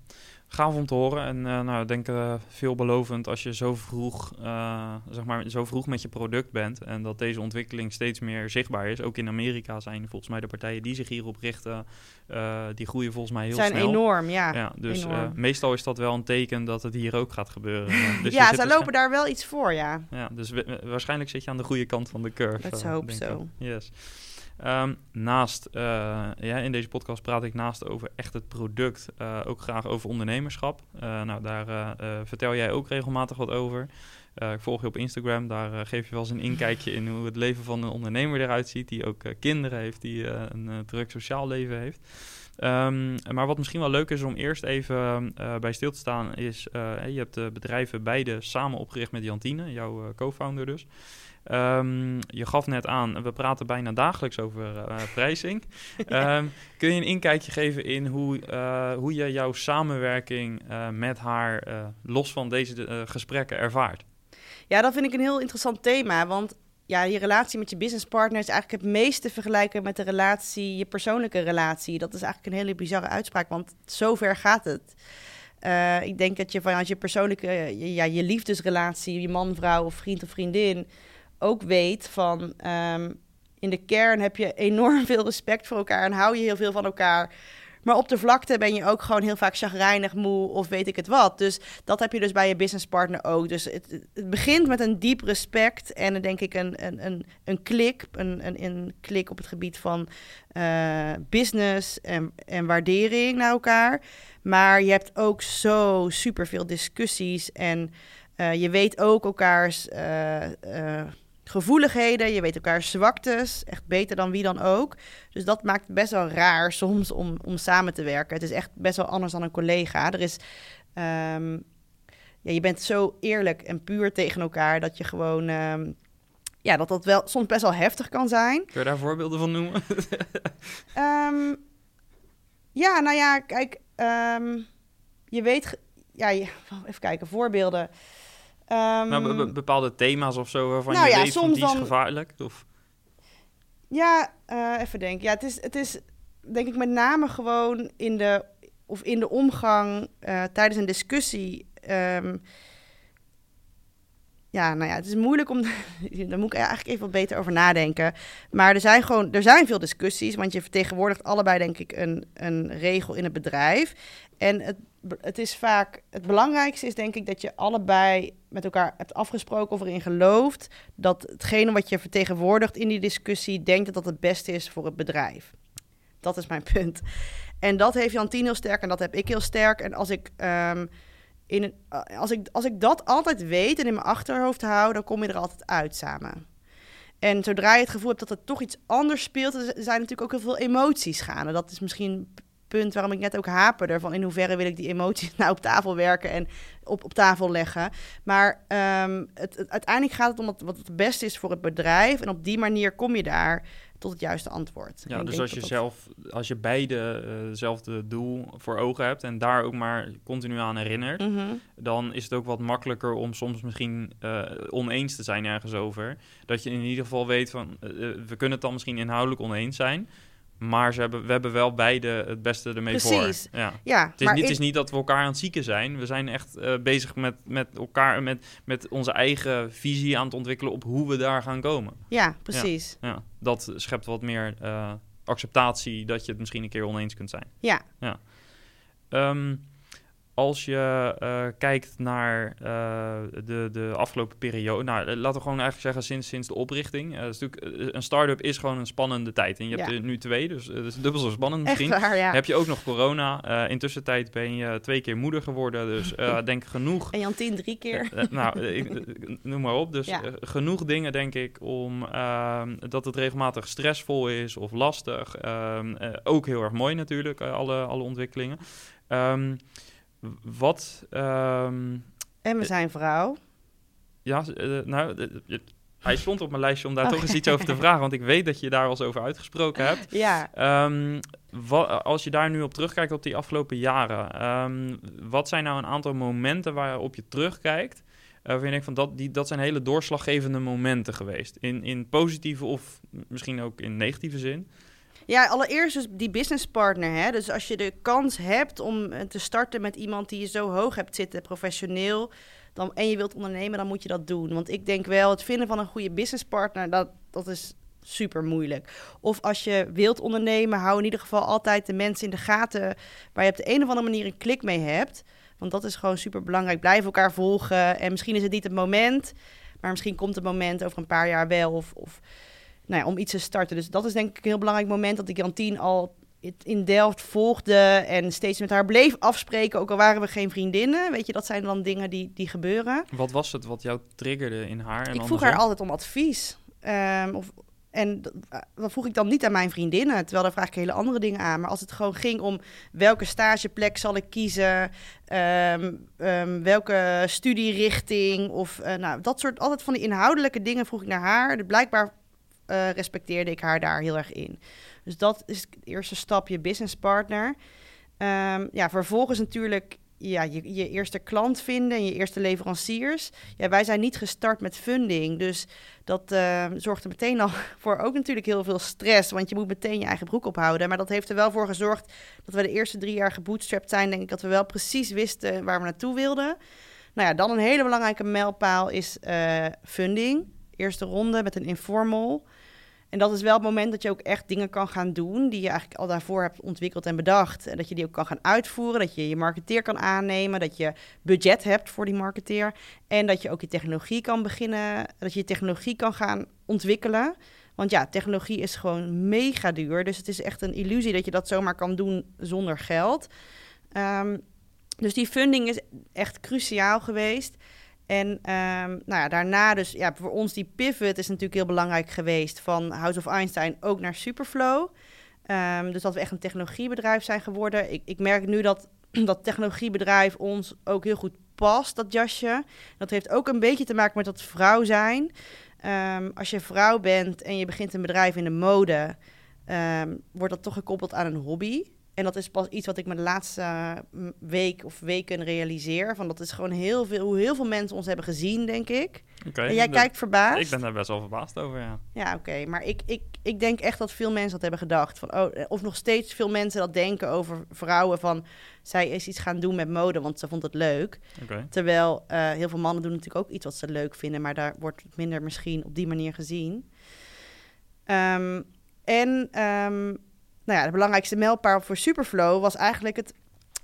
gaaf om te horen. En eh, nou, ik denk eh, veelbelovend als je zo vroeg, eh, zeg maar, zo vroeg met je product bent. En dat deze ontwikkeling steeds meer zichtbaar is. Ook in Amerika zijn volgens mij de partijen die zich hierop richten, die groeien volgens mij heel zijn snel. enorm, ja. Ja, dus enorm. meestal is dat wel een teken dat het hier ook gaat gebeuren. Dus ja, waarsch- lopen daar wel iets voor, ja. Ja, dus waarschijnlijk zit je aan de goede kant van de curve. Let's hope so. ik. Yes. Ehm, naast, eh, ja, in deze podcast praat ik naast over echt het product eh, ook graag over ondernemerschap. Eh, nou, daar vertel jij ook regelmatig wat over. Ik volg je op Instagram, daar geef je wel eens een inkijkje in hoe het leven van een ondernemer eruit ziet. Die ook kinderen heeft, die een druk sociaal leven heeft. Ehm, maar wat misschien wel leuk is om eerst even bij stil te staan, is je hebt de bedrijven beide samen opgericht met Jantine, jouw co-founder dus. Ehm, je gaf net aan, we praten bijna dagelijks over eh pricing. Ehm, kun je een inkijkje geven in hoe, eh, hoe je jouw samenwerking eh, met haar, los van deze gesprekken, ervaart? Ja, dat vind ik een heel interessant thema. Want ja, je relatie met je businesspartner is eigenlijk het meest te vergelijken met de relatie, je persoonlijke relatie. Dat is eigenlijk een hele bizarre uitspraak, want zover gaat het. Ik denk dat je vanuit je persoonlijke, ja, je liefdesrelatie, je man, vrouw of vriend of vriendin, ook weet van ehm, in de kern heb je enorm veel respect voor elkaar en hou je heel veel van elkaar. Maar op de vlakte ben je ook gewoon heel vaak chagrijnig, moe of weet ik het wat. Dus dat heb je dus bij je businesspartner ook. Dus het, het begint met een diep respect en dan denk ik een, een, een, een klik, een, een, een klik op het gebied van eh, business en, en waardering naar elkaar. Maar je hebt ook zo superveel discussies en eh, je weet ook elkaars eh, gevoeligheden, je weet elkaars zwaktes, echt beter dan wie dan ook. Dus dat maakt het best wel raar soms om, om samen te werken. Het is echt best wel anders dan een collega. Er is, ehm, ja, je bent zo eerlijk en puur tegen elkaar dat je gewoon, ehm, ja, dat dat wel soms best wel heftig kan zijn. Kun je daar voorbeelden van noemen? Ehm, ja, nou ja, kijk, je weet, ja, je- even kijken, voorbeelden. Ehm, nou, be- be- bepaalde thema's of zo waarvan Nou je ja, weet soms die is dan- gevaarlijk? Of, Ja, eh, even denken. Ja, het is, het is denk ik met name gewoon in de, of in de omgang eh, tijdens een discussie. ehm, ja, nou ja, het is moeilijk om. Daar moet ik eigenlijk even wat beter over nadenken. Maar er zijn gewoon er zijn veel discussies. Want je vertegenwoordigt allebei, denk ik, een, een regel in het bedrijf. En het, het is vaak. Het belangrijkste is, denk ik, dat je allebei met elkaar hebt afgesproken of erin gelooft. dat hetgene wat je vertegenwoordigt in die discussie. denkt dat dat het beste is voor het bedrijf. Dat is mijn punt. En dat heeft Jantien heel sterk en dat heb ik heel sterk. En als ik. Um, in eh, als, ik, als ik dat altijd weet en in mijn achterhoofd hou, dan kom je er altijd uit samen. En zodra je het gevoel hebt dat er toch iets anders speelt, er zijn natuurlijk ook heel veel emoties gaande. Dat is misschien punt waarom ik net ook haperde. Van in hoeverre wil ik die emoties nou op tafel werken en op, op tafel leggen. Maar um, het, uiteindelijk gaat het om wat, wat het beste is voor het bedrijf. En op die manier kom je daar tot het juiste antwoord. Ja, dus als je zelf, als je beide uh, hetzelfde doel voor ogen hebt en daar ook maar continu aan herinnert, mhm. dan is het ook wat makkelijker om soms misschien uh, oneens te zijn ergens over. Dat je in ieder geval weet van, uh, we kunnen het dan misschien inhoudelijk oneens zijn, maar ze hebben, we hebben wel beide het beste ermee Precies. voor. Ja. ja het, is niet, het is niet dat we elkaar aan het zieken zijn. We zijn echt uh, bezig met, met elkaar, met, met onze eigen visie aan het ontwikkelen op hoe we daar gaan komen. Ja, precies. Ja, ja. Dat schept wat meer uh, acceptatie dat je het misschien een keer oneens kunt zijn. Ja. ja. Um, als je uh, kijkt naar uh, de, de afgelopen periode, nou, laten we gewoon eigenlijk zeggen sinds, sinds de oprichting. Is natuurlijk, een start-up is gewoon een spannende tijd. En je hebt er nu twee, dus dat is dubbel zo spannend misschien. Waar, ja. Heb je ook nog corona. intussen tijd ben je twee keer moeder geworden, dus denk genoeg. En Jantien drie keer. nou, ik, noem maar op. Dus ja. genoeg dingen denk ik om ehm, dat het regelmatig stressvol is of lastig. Ehm, ook heel erg mooi natuurlijk, alle, alle ontwikkelingen. Um, wat. Um, en we zijn vrouw. Ja, uh, nou, hij stond op mijn lijstje om daar toch eens iets over te vragen, want ik weet dat je daar al eens over uitgesproken hebt. Ja. Um, wat, als je daar nu op terugkijkt op die afgelopen jaren, um, wat zijn nou een aantal momenten waarop je terugkijkt? Uh, waar je denkt van dat, die, dat zijn hele doorslaggevende momenten geweest. In, in positieve of misschien ook in negatieve zin. Ja, allereerst dus die businesspartner. Hè? Dus als je de kans hebt om eh, te starten met iemand die je zo hoog hebt zitten, professioneel, dan, en je wilt ondernemen, dan moet je dat doen. Want ik denk wel, het vinden van een goede businesspartner, dat, dat is super moeilijk. Of als je wilt ondernemen, hou in ieder geval altijd de mensen in de gaten waar je op de een of andere manier een klik mee hebt. Want dat is gewoon super belangrijk. Blijf elkaar volgen. En misschien is het niet het moment, maar misschien komt het moment over een paar jaar wel. Of, of nou ja, om iets te starten. Dus dat is denk ik een heel belangrijk moment dat ik Jantien al in Delft volgde en steeds met haar bleef afspreken, ook al waren we geen vriendinnen. Weet je, dat zijn dan dingen die, die gebeuren. Wat was het wat jou triggerde in haar? En ik vroeg haar altijd om advies. Um, of, en dat vroeg ik dan niet aan mijn vriendinnen, terwijl daar vraag ik hele andere dingen aan. Maar als het gewoon ging om welke stageplek zal ik kiezen, um, um, welke studierichting of uh, nou, dat soort, altijd van die inhoudelijke dingen vroeg ik naar haar. Blijkbaar uh, respecteerde ik haar daar heel erg in. Dus dat is het eerste stap, je business partner. Um, ja, vervolgens natuurlijk ja, je, je eerste klant vinden en je eerste leveranciers. Ja, wij zijn niet gestart met funding, dus dat uh, zorgt er meteen al voor ook natuurlijk heel veel stress, want je moet meteen je eigen broek ophouden. Maar dat heeft er wel voor gezorgd dat we de eerste drie jaar gebootstrapped zijn, denk ik dat we wel precies wisten waar we naartoe wilden. Nou ja, dan een hele belangrijke mijlpaal is uh, funding. Eerste ronde met een informal. En dat is wel het moment dat je ook echt dingen kan gaan doen die je eigenlijk al daarvoor hebt ontwikkeld en bedacht. En dat je die ook kan gaan uitvoeren, dat je je marketeer kan aannemen, dat je budget hebt voor die marketeer. En dat je ook je technologie kan beginnen, dat je je technologie kan gaan ontwikkelen. Want ja, technologie is gewoon mega duur. Dus het is echt een illusie dat je dat zomaar kan doen zonder geld. Um, dus die funding is echt cruciaal geweest. En um, nou ja, daarna dus, ja, voor ons die pivot is natuurlijk heel belangrijk geweest van House of Einstein ook naar Superflow. Um, dus dat we echt een technologiebedrijf zijn geworden. Ik, ik merk nu dat dat technologiebedrijf ons ook heel goed past, dat jasje. Dat heeft ook een beetje te maken met dat vrouw zijn. Um, als je vrouw bent en je begint een bedrijf in de mode, wordt dat toch gekoppeld aan een hobby. En dat is pas iets wat ik me de laatste week of weken realiseer. Van dat is gewoon heel veel, hoe heel veel mensen ons hebben gezien, denk ik. En jij dat- kijkt verbaasd. Ik ben daar best wel verbaasd over, ja. Ja, oké. Maar ik, ik, ik denk echt dat veel mensen dat hebben gedacht. Van, oh, eh, of nog steeds veel mensen dat denken over vrouwen. Van, zij is iets gaan doen met mode, want ze vond het leuk. Terwijl eh, heel veel mannen doen natuurlijk ook iets wat ze leuk vinden. Maar daar wordt het minder misschien op die manier gezien. Ehm, en ehm, nou ja, de belangrijkste mijlpaal voor Superflow was eigenlijk het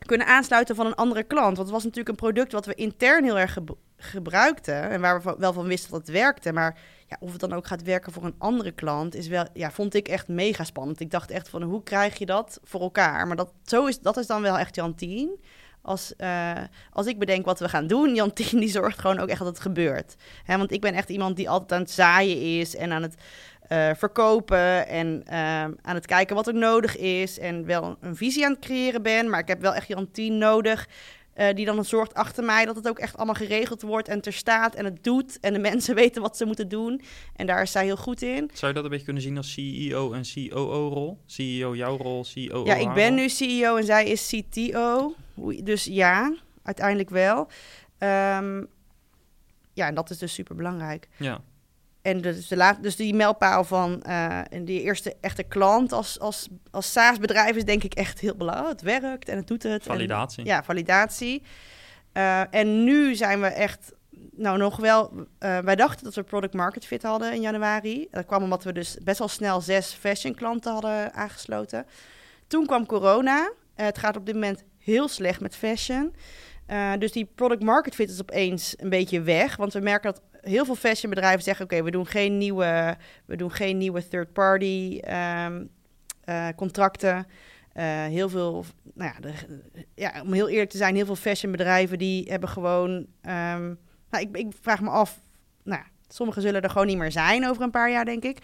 kunnen aansluiten van een andere klant. Want het was natuurlijk een product wat we intern heel erg ge- gebruikten. En waar we wel van wisten dat het werkte. Maar ja, of het dan ook gaat werken voor een andere klant, is wel, ja, vond ik echt mega spannend. Ik dacht echt van, hoe krijg je dat voor elkaar? Maar dat, zo is, dat is dan wel echt Jan 10. Als, eh, als ik bedenk wat we gaan doen, Jan 10 die zorgt gewoon ook echt dat het gebeurt. Want ik ben echt iemand die altijd aan het zaaien is en aan het eh, verkopen en ehm, aan het kijken wat er nodig is. En wel een visie aan het creëren ben, maar ik heb wel echt Jan 10 nodig. Eh, die dan zorgt achter mij dat het ook echt allemaal geregeld wordt en er staat en het doet. En de mensen weten wat ze moeten doen. En daar is zij heel goed in. Zou je dat een beetje kunnen zien als CEO en COO-rol? CEO jouw rol, COO Ja, ik ben nu CEO en zij is CTO. Dus ja, uiteindelijk wel. Ehm, ja, en dat is dus super belangrijk. Ja, En dus, de laat, dus die mijlpaal van eh, die eerste echte klant als, als, als SaaS-bedrijf is denk ik echt heel belangrijk. Het werkt en het doet het. En- validatie. ja, validatie. Eh, en nu zijn we echt, nou nog wel, eh, wij dachten dat we product market fit hadden in januari. Dat kwam omdat we dus best wel snel zes fashion klanten hadden aangesloten. Toen kwam corona. Het gaat op dit moment heel slecht met fashion. Dus die product market fit is opeens een beetje weg. Want we merken dat heel veel fashionbedrijven zeggen: oké, we doen geen nieuwe, we doen geen nieuwe third party ehm, eh, contracten. Eh, heel veel, nou ja, de, ja, om heel eerlijk te zijn, heel veel fashionbedrijven die hebben gewoon. ehm, nou, ik, ik vraag me af. Ja, sommigen zullen er gewoon niet meer zijn over een paar jaar, denk ik.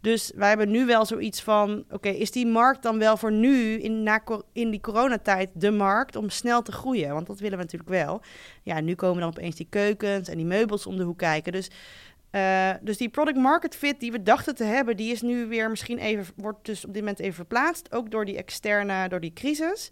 Dus wij hebben nu wel zoiets van: oké, is die markt dan wel voor nu in, na, in die coronatijd de markt om snel te groeien? Want dat willen we natuurlijk wel. Ja, nu komen dan opeens die keukens en die meubels om de hoek kijken. Dus. eh, dus die product market fit die we dachten te hebben, die is nu weer misschien even, wordt dus op dit moment even verplaatst. Ook door die externe, door die crisis.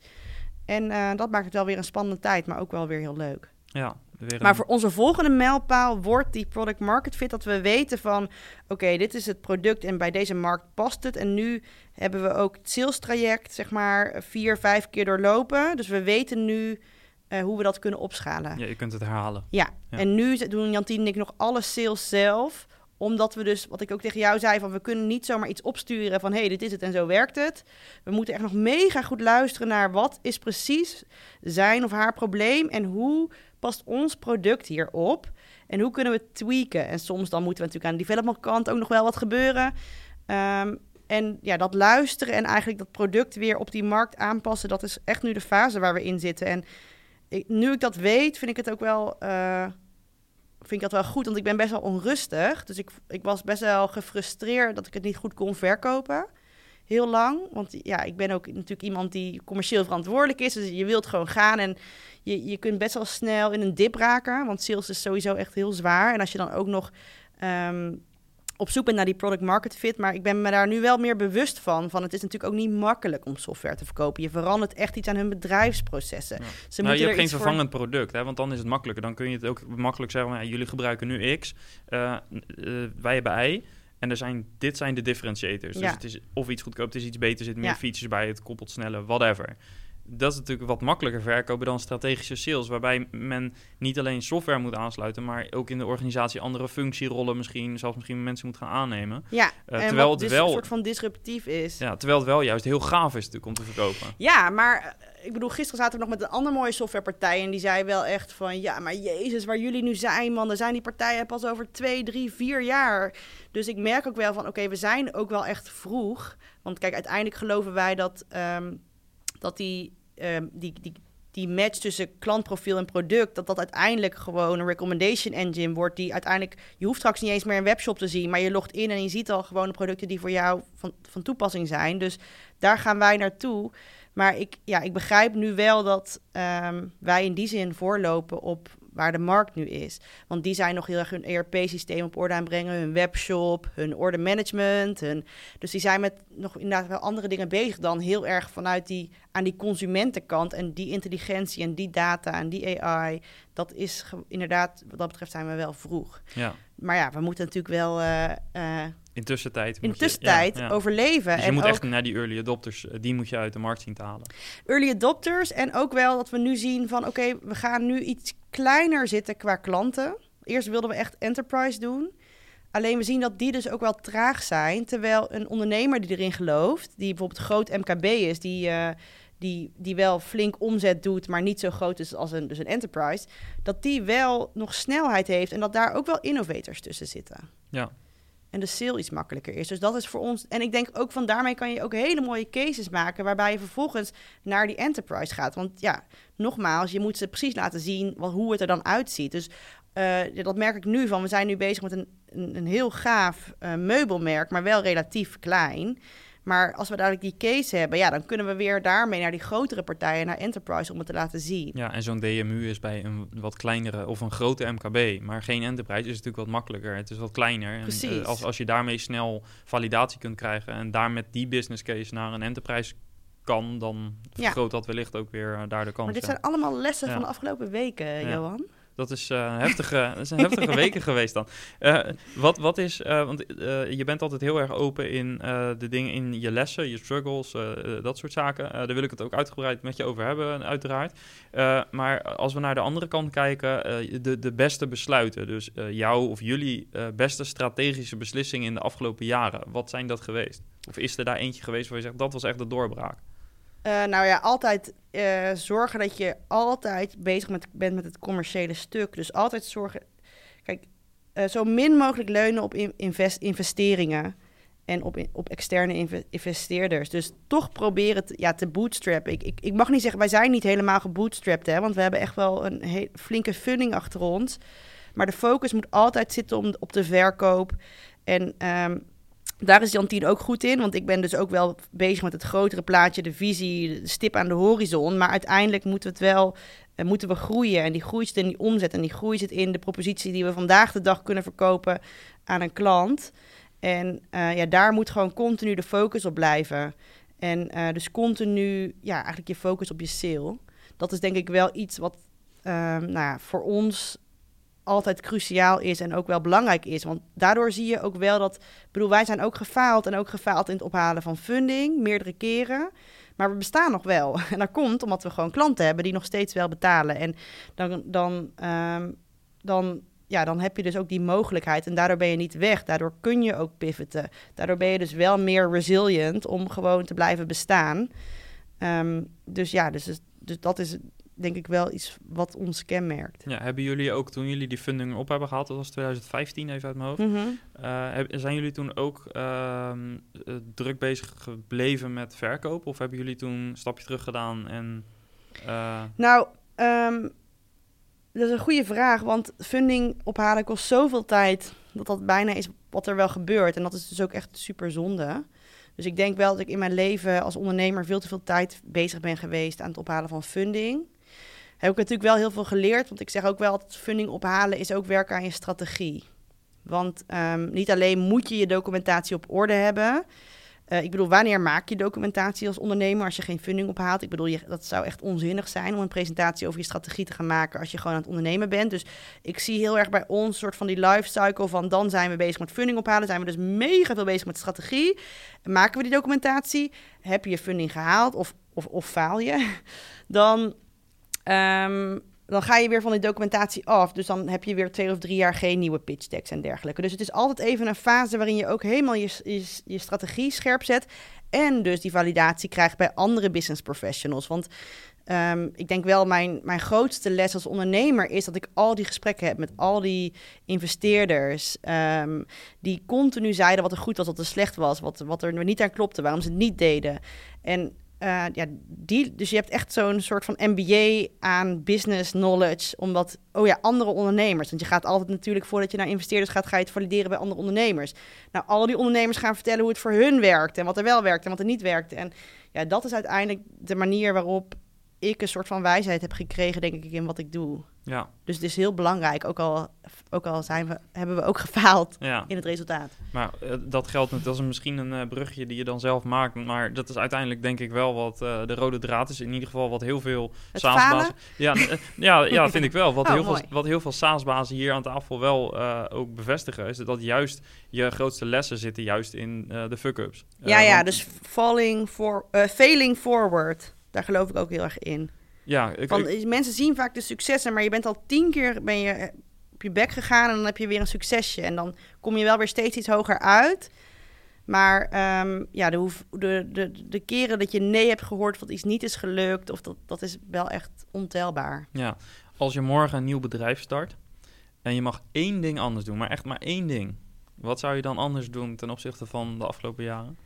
En eh, dat maakt het wel weer een spannende tijd, maar ook wel weer heel leuk. Ja, Maar voor onze volgende mijlpaal wordt die product market fit dat we weten van oké, dit is het product en bij deze markt past het. En nu hebben we ook het sales traject, zeg maar, vier, vijf keer doorlopen. Dus we weten nu eh, hoe we dat kunnen opschalen. Ja, je kunt het herhalen. Ja, Ja. en nu doen Jantien en ik nog alle sales zelf. Omdat we dus, wat ik ook tegen jou zei, van we kunnen niet zomaar iets opsturen van hé, hey, dit is het en zo werkt het. We moeten echt nog mega goed luisteren naar wat is precies zijn of haar probleem en hoe past ons product hierop. En hoe kunnen we tweaken? En soms dan moeten we natuurlijk aan de development kant ook nog wel wat gebeuren. Ehm, en ja, dat luisteren en eigenlijk dat product weer op die markt aanpassen, dat is echt nu de fase waar we in zitten. En nu ik dat weet, vind ik het ook wel, eh, vind ik dat wel goed, want ik ben best wel onrustig. Dus ik, ik was best wel gefrustreerd dat ik het niet goed kon verkopen. Heel lang. Want ja, ik ben ook natuurlijk iemand die commercieel verantwoordelijk is. Dus je wilt gewoon gaan en je, je kunt best wel snel in een dip raken. Want sales is sowieso echt heel zwaar. En als je dan ook nog ehm, op zoek bent naar die product market fit. Maar ik ben me daar nu wel meer bewust van. Van het is natuurlijk ook niet makkelijk om software te verkopen. Je verandert echt iets aan hun bedrijfsprocessen. Ja. Ze nou, je hebt geen voor- vervangend product, hè, want dan is het makkelijker. Dan kun je het ook makkelijk zeggen, van, ja, jullie gebruiken nu X, eh, eh, wij hebben Y. En er zijn, dit zijn de differentiators. Ja. Dus het is of iets goedkoop, het is iets beter, zit meer Ja. features bij, het koppelt sneller, whatever. Dat is natuurlijk wat makkelijker verkopen dan strategische sales, waarbij men niet alleen software moet aansluiten, maar ook in de organisatie andere functierollen misschien, zelfs misschien mensen moet gaan aannemen. Ja, Eh, en terwijl het dus wel- een soort van disruptief is. Ja, terwijl het wel juist heel gaaf is natuurlijk om te verkopen. Ja, maar eh, ik bedoel, gisteren zaten we nog met een andere mooie softwarepartij. En die zei wel echt van, ja, maar jezus, waar jullie nu zijn, man. Dan zijn die partijen pas over twee, drie, vier jaar. Dus ik merk ook wel van, oké, we zijn ook wel echt vroeg. Want kijk, uiteindelijk geloven wij dat, ehm, dat die, ehm, die, die, die match tussen klantprofiel en product... dat dat uiteindelijk gewoon een recommendation engine wordt... die uiteindelijk... Je hoeft straks niet eens meer een webshop te zien... maar je logt in en je ziet al gewoon de producten die voor jou van, van toepassing zijn. Dus daar gaan wij naartoe... Maar ik, ja, ik begrijp nu wel dat ehm, wij in die zin voorlopen op waar de markt nu is. Want die zijn nog heel erg hun ERP-systeem op orde aan het brengen, hun webshop, hun order management. Dus die zijn met nog inderdaad wel andere dingen bezig dan heel erg vanuit die aan die consumentenkant en die intelligentie en die data en die AI, dat is inderdaad, wat dat betreft zijn we wel vroeg. Ja. Maar ja, we moeten natuurlijk wel uh, uh, in tussentijd, in tussentijd overleven. Dus je moet echt naar die early adopters, die moet je uit de markt zien te halen. Early adopters en ook wel dat we nu zien van oké, we gaan nu iets kleiner zitten qua klanten. Eerst wilden we echt enterprise doen. Alleen we zien dat die dus ook wel traag zijn. Terwijl een ondernemer die erin gelooft, die bijvoorbeeld groot MKB is, die, uh, die, die wel flink omzet doet, maar niet zo groot is als een, dus een enterprise, dat die wel nog snelheid heeft en dat daar ook wel innovators tussen zitten. Ja. En de sale iets makkelijker is. Dus dat is voor ons. En ik denk ook van daarmee kan je ook hele mooie cases maken. Waarbij je vervolgens naar die enterprise gaat. Want ja, nogmaals, je moet ze precies laten zien wat, hoe het er dan uitziet. Dus uh, dat merk ik nu van. We zijn nu bezig met een, een, een heel gaaf uh, meubelmerk, maar wel relatief klein. Maar als we dadelijk die case hebben, ja, dan kunnen we weer daarmee naar die grotere partijen, naar enterprise, om het te laten zien. Ja, en zo'n DMU is bij een wat kleinere of een grote MKB, maar geen enterprise is natuurlijk wat makkelijker. Het is wat kleiner. Precies. En, uh, als, als je daarmee snel validatie kunt krijgen en daar met die business case naar een enterprise kan, dan vergroot ja. dat wellicht ook weer daar de kans. Maar dit zijn allemaal lessen ja. van de afgelopen weken, ja. Johan. Dat is, uh, heftige, dat zijn heftige weken geweest dan. Uh, wat, wat is, uh, want je bent altijd heel erg open in de dingen, in je lessen, je struggles, dat soort zaken. daar wil ik het ook uitgebreid met je over hebben, uiteraard. maar als we naar de andere kant kijken, de, de beste besluiten, dus jouw of jullie beste strategische beslissingen in de afgelopen jaren, wat zijn dat geweest? Of is er daar eentje geweest waar je zegt, dat was echt de doorbraak? Uh, nou ja, altijd uh, zorgen dat je altijd bezig met, bent met het commerciële stuk. Dus altijd zorgen. Kijk, uh, zo min mogelijk leunen op invest, investeringen en op, op externe investeerders. Dus toch proberen te, ja, te bootstrappen. Ik, ik, mag niet zeggen, wij zijn niet helemaal gebootstrapped, hè, want we hebben echt wel een he, flinke funding achter ons. Maar de focus moet altijd zitten om, op de verkoop. En um, daar is Jantien ook goed in, want ik ben dus ook wel bezig met het grotere plaatje, de visie, de stip aan de horizon. Maar uiteindelijk moeten we het wel, uh, moeten we groeien. En die groei zit in die omzet en die groei zit in de propositie die we vandaag de dag kunnen verkopen aan een klant. En uh, ja, daar moet gewoon continu de focus op blijven. En uh, dus continu, ja, eigenlijk je focus op je sale. Dat is denk ik wel iets wat nou ja, voor ons altijd cruciaal is en ook wel belangrijk is. Want daardoor zie je ook wel dat... Bedoel, wij zijn ook gefaald en ook gefaald in het ophalen van funding, meerdere keren. Maar we bestaan nog wel. En dat komt omdat we gewoon klanten hebben die nog steeds wel betalen. En dan, dan, um, dan, ja, dan heb je dus ook die mogelijkheid. En daardoor ben je niet weg. Daardoor kun je ook pivoten. Daardoor ben je dus wel meer resilient om gewoon te blijven bestaan. Um, dus ja, dus, dus dat is denk ik wel iets wat ons kenmerkt. Ja, hebben jullie ook toen jullie die funding op hebben gehad, dat was 2015 even uit mijn hoofd, mm -hmm. uh, zijn jullie toen ook uh, druk bezig gebleven met verkoop of hebben jullie toen een stapje terug gedaan en... Uh... Nou, um, dat is een goede vraag, want funding ophalen kost zoveel tijd dat dat bijna is wat er wel gebeurt en dat is dus ook echt super zonde. Dus ik denk wel dat ik in mijn leven als ondernemer veel te veel tijd bezig ben geweest aan het ophalen van funding heb ik natuurlijk wel heel veel geleerd. Want ik zeg ook wel dat funding ophalen is ook werken aan je strategie. Want um, niet alleen moet je je documentatie op orde hebben. Uh, ik bedoel, wanneer maak je documentatie als ondernemer als je geen funding ophaalt? Ik bedoel, dat zou echt onzinnig zijn om een presentatie over je strategie te gaan maken als je gewoon aan het ondernemen bent. Dus ik zie heel erg bij ons soort van die life cycle van dan zijn we bezig met funding ophalen, zijn we dus mega veel bezig met strategie. Maken we die documentatie? Heb je je funding gehaald of, of faal je? Dan Um, dan ga je weer van die documentatie af. Dus dan heb je weer twee of drie jaar geen nieuwe pitch decks en dergelijke. Dus het is altijd even een fase waarin je ook helemaal je, je, strategie scherp zet. En dus die validatie krijgt bij andere business professionals. Want um, ik denk wel, mijn, mijn grootste les als ondernemer is dat ik al die gesprekken heb met al die investeerders. Um, die continu zeiden wat er goed was, wat er slecht was, wat, wat er niet aan klopte, waarom ze het niet deden. En uh, ja, die, dus je hebt echt zo'n soort van MBA aan business knowledge. Omdat, oh ja, andere ondernemers. Want je gaat altijd natuurlijk, voordat je naar investeerders gaat, ga je het valideren bij andere ondernemers. Nou, al die ondernemers gaan vertellen hoe het voor hun werkt. En wat er wel werkt en wat er niet werkt. En ja, dat is uiteindelijk de manier waarop ik een soort van wijsheid heb gekregen, denk ik, in wat ik doe. Ja, Dus het is heel belangrijk, ook al, ook al zijn we, hebben we ook gefaald ja. in het resultaat. Maar eh, dat geldt, dat is misschien een eh, brugje die je dan zelf maakt. Maar dat is uiteindelijk denk ik wel wat eh, de rode draad is. In ieder geval wat heel veel SaaS-bazen... Ja, ja, ja, vind ik wel. Wat, Oh, heel, veel, wat heel veel SaaS-bazen hier aan tafel wel ook bevestigen... is dat juist je grootste lessen zitten juist in de fuck-ups. Ja, ja, want- dus falling for, failing forward. Daar geloof ik ook heel erg in. Ja, ik, Van, ik- mensen zien vaak de successen, maar je bent al tien keer ben je op je bek gegaan en dan heb je weer een succesje. En dan kom je wel weer steeds iets hoger uit. Maar ehm, ja, de, hoef- de, de, de keren dat je nee hebt gehoord of dat iets niet is gelukt, of dat, dat is wel echt ontelbaar. ja, als je morgen een nieuw bedrijf start... en je mag één ding anders doen, maar echt maar één ding... wat zou je dan anders doen ten opzichte van de afgelopen jaren?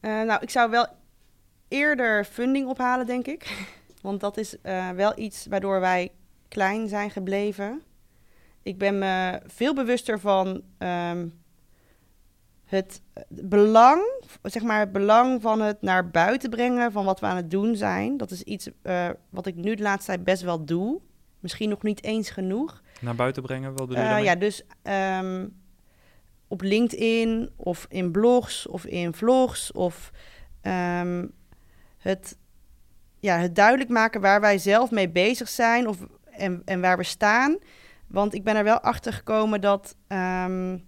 Eh, nou, ik zou wel eerder funding ophalen, denk ik. Want dat is eh, wel iets waardoor wij klein zijn gebleven. Ik ben me veel bewuster van ehm, het belang, zeg maar het belang van het naar buiten brengen van wat we aan het doen zijn. Dat is iets eh, wat ik nu de laatste tijd best wel doe. Misschien nog niet eens genoeg. Naar buiten brengen, wat bedoel je Eh, ja, dus ehm, op LinkedIn of in blogs of in vlogs of ehm, het, ja, het duidelijk maken waar wij zelf mee bezig zijn of, en, en waar we staan. Want ik ben er wel achter gekomen dat ehm,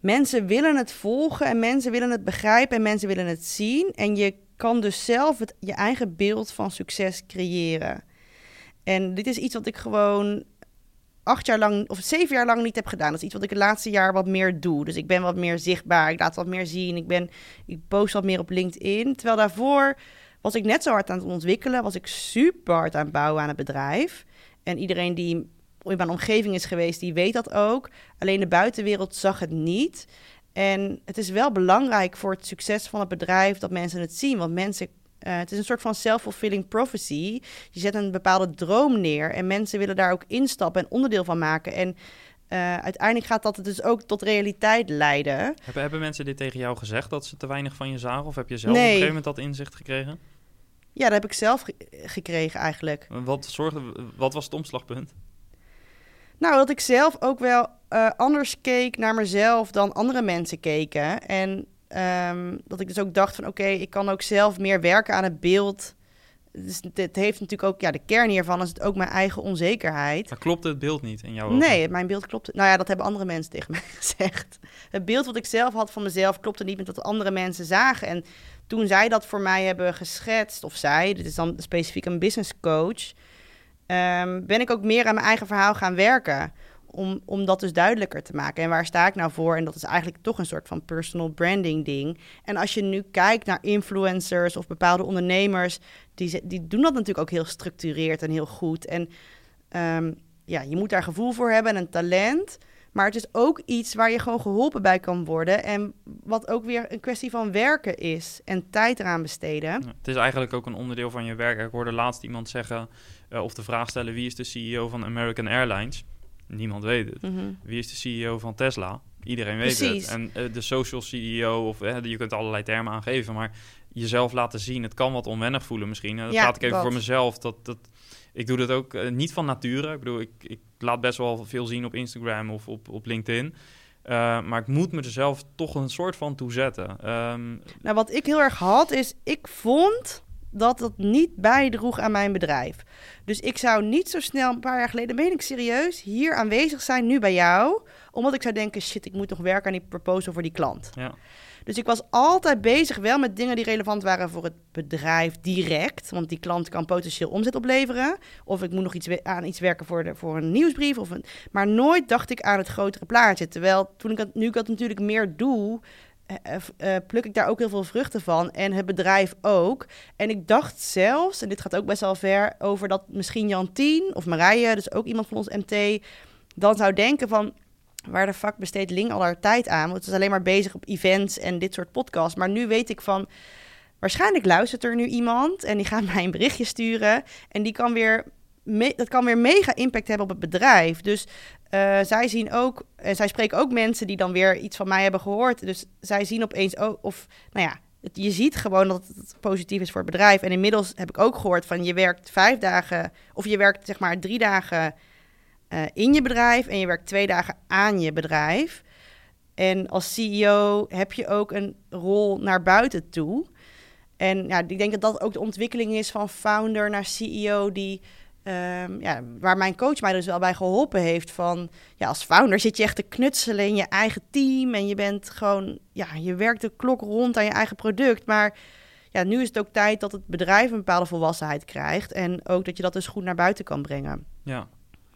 mensen willen het volgen en mensen willen het begrijpen en mensen willen het zien. En je kan dus zelf je eigen beeld van succes creëren. En dit is iets wat ik gewoon acht jaar lang of zeven jaar lang niet heb gedaan. Dat is iets wat ik het laatste jaar wat meer doe. Dus ik ben wat meer zichtbaar, ik laat wat meer zien. Ik, ben, ik post wat meer op LinkedIn. Terwijl daarvoor was ik net zo hard aan het ontwikkelen. Was ik super hard aan het bouwen aan het bedrijf. En iedereen die in mijn omgeving is geweest, die weet dat ook. Alleen de buitenwereld zag het niet. En het is wel belangrijk voor het succes van het bedrijf dat mensen het zien. Want mensen, eh, het is een soort van self-fulfilling prophecy. Je zet een bepaalde droom neer en mensen willen daar ook instappen en onderdeel van maken. En eh, uiteindelijk gaat dat dus ook tot realiteit leiden. Hebben, hebben mensen dit tegen jou gezegd dat ze te weinig van je zagen? Of heb je zelf Nee. op een gegeven moment dat inzicht gekregen? Ja, dat heb ik zelf ge- gekregen eigenlijk. Wat, zorgde, wat was het omslagpunt? Nou, dat ik zelf ook wel eh, anders keek naar mezelf dan andere mensen keken. En ehm, dat ik dus ook dacht van oké, ik kan ook zelf meer werken aan het beeld. Dus het heeft natuurlijk ook, ja, de kern hiervan is het ook mijn eigen onzekerheid. Maar klopte het beeld niet in jouw ogen? Nee, mijn beeld klopt. Nou ja, dat hebben andere mensen tegen mij gezegd. Het beeld wat ik zelf had van mezelf klopte niet met wat andere mensen zagen. En toen zij dat voor mij hebben geschetst, of zij, dit is dan specifiek een business coach, ehm, ben ik ook meer aan mijn eigen verhaal gaan werken. Om, om dat dus duidelijker te maken. En waar sta ik nou voor? En dat is eigenlijk toch een soort van personal branding ding. En als je nu kijkt naar influencers of bepaalde ondernemers, die, die doen dat natuurlijk ook heel gestructureerd en heel goed. En ehm, ja, je moet daar gevoel voor hebben en een talent. Maar het is ook iets waar je gewoon geholpen bij kan worden. En wat ook weer een kwestie van werken is. En tijd eraan besteden. Het is eigenlijk ook een onderdeel van je werk. Ik hoorde laatst iemand zeggen, eh, of de vraag stellen... wie is de CEO van American Airlines? Niemand weet het. Mhm. Wie is de CEO van Tesla? Iedereen weet Precies. het. En eh, de social CEO, of eh, je kunt allerlei termen aangeven... maar jezelf laten zien, het kan wat onwennig voelen misschien. En dat Ja, praat ik even dat. voor mezelf. Dat, dat, ik doe dat ook eh, niet van nature. Ik bedoel, ik, ik laat best wel veel zien op Instagram of op, op LinkedIn... Eh, maar ik moet me er zelf toch een soort van toe zetten. Ehm, Nou, wat ik heel erg had, is ik vond dat dat niet bijdroeg aan mijn bedrijf. Dus ik zou niet zo snel, een paar jaar geleden, meen ik serieus, hier aanwezig zijn, nu bij jou. Omdat ik zou denken, shit, ik moet nog werken aan die proposal voor die klant. ja. Dus ik was altijd bezig wel met dingen die relevant waren voor het bedrijf direct. Want die klant kan potentieel omzet opleveren. Of ik moet nog iets aan iets werken voor, de, voor een nieuwsbrief. Of een, maar nooit dacht ik aan het grotere plaatje. Terwijl toen ik dat, nu ik dat natuurlijk meer doe, eh, eh, eh, pluk ik daar ook heel veel vruchten van. En het bedrijf ook. En ik dacht zelfs, en dit gaat ook best wel ver, over dat misschien Jantien of Marije, dus ook iemand van ons MT, dan zou denken van waar de fuck besteedt Ling al haar tijd aan? Want het is alleen maar bezig op events en dit soort podcasts. Maar nu weet ik van, waarschijnlijk luistert er nu iemand en die gaat mij een berichtje sturen. En die kan weer, dat kan weer mega impact hebben op het bedrijf. Dus eh, zij zien ook, en zij spreken ook mensen die dan weer iets van mij hebben gehoord. Dus zij zien opeens ook, of nou ja, je ziet gewoon dat het positief is voor het bedrijf. En inmiddels heb ik ook gehoord van je werkt vijf dagen, of je werkt zeg maar drie dagen eh, in je bedrijf en je werkt twee dagen aan je bedrijf. En als CEO heb je ook een rol naar buiten toe. En ja, ik denk dat dat ook de ontwikkeling is van founder naar CEO, die, ehm, ja, waar mijn coach mij dus wel bij geholpen heeft. Van ja, als founder zit je echt te knutselen in je eigen team en je bent gewoon, ja, je werkt de klok rond aan je eigen product. Maar ja, nu is het ook tijd dat het bedrijf een bepaalde volwassenheid krijgt en ook dat je dat dus goed naar buiten kan brengen. Ja.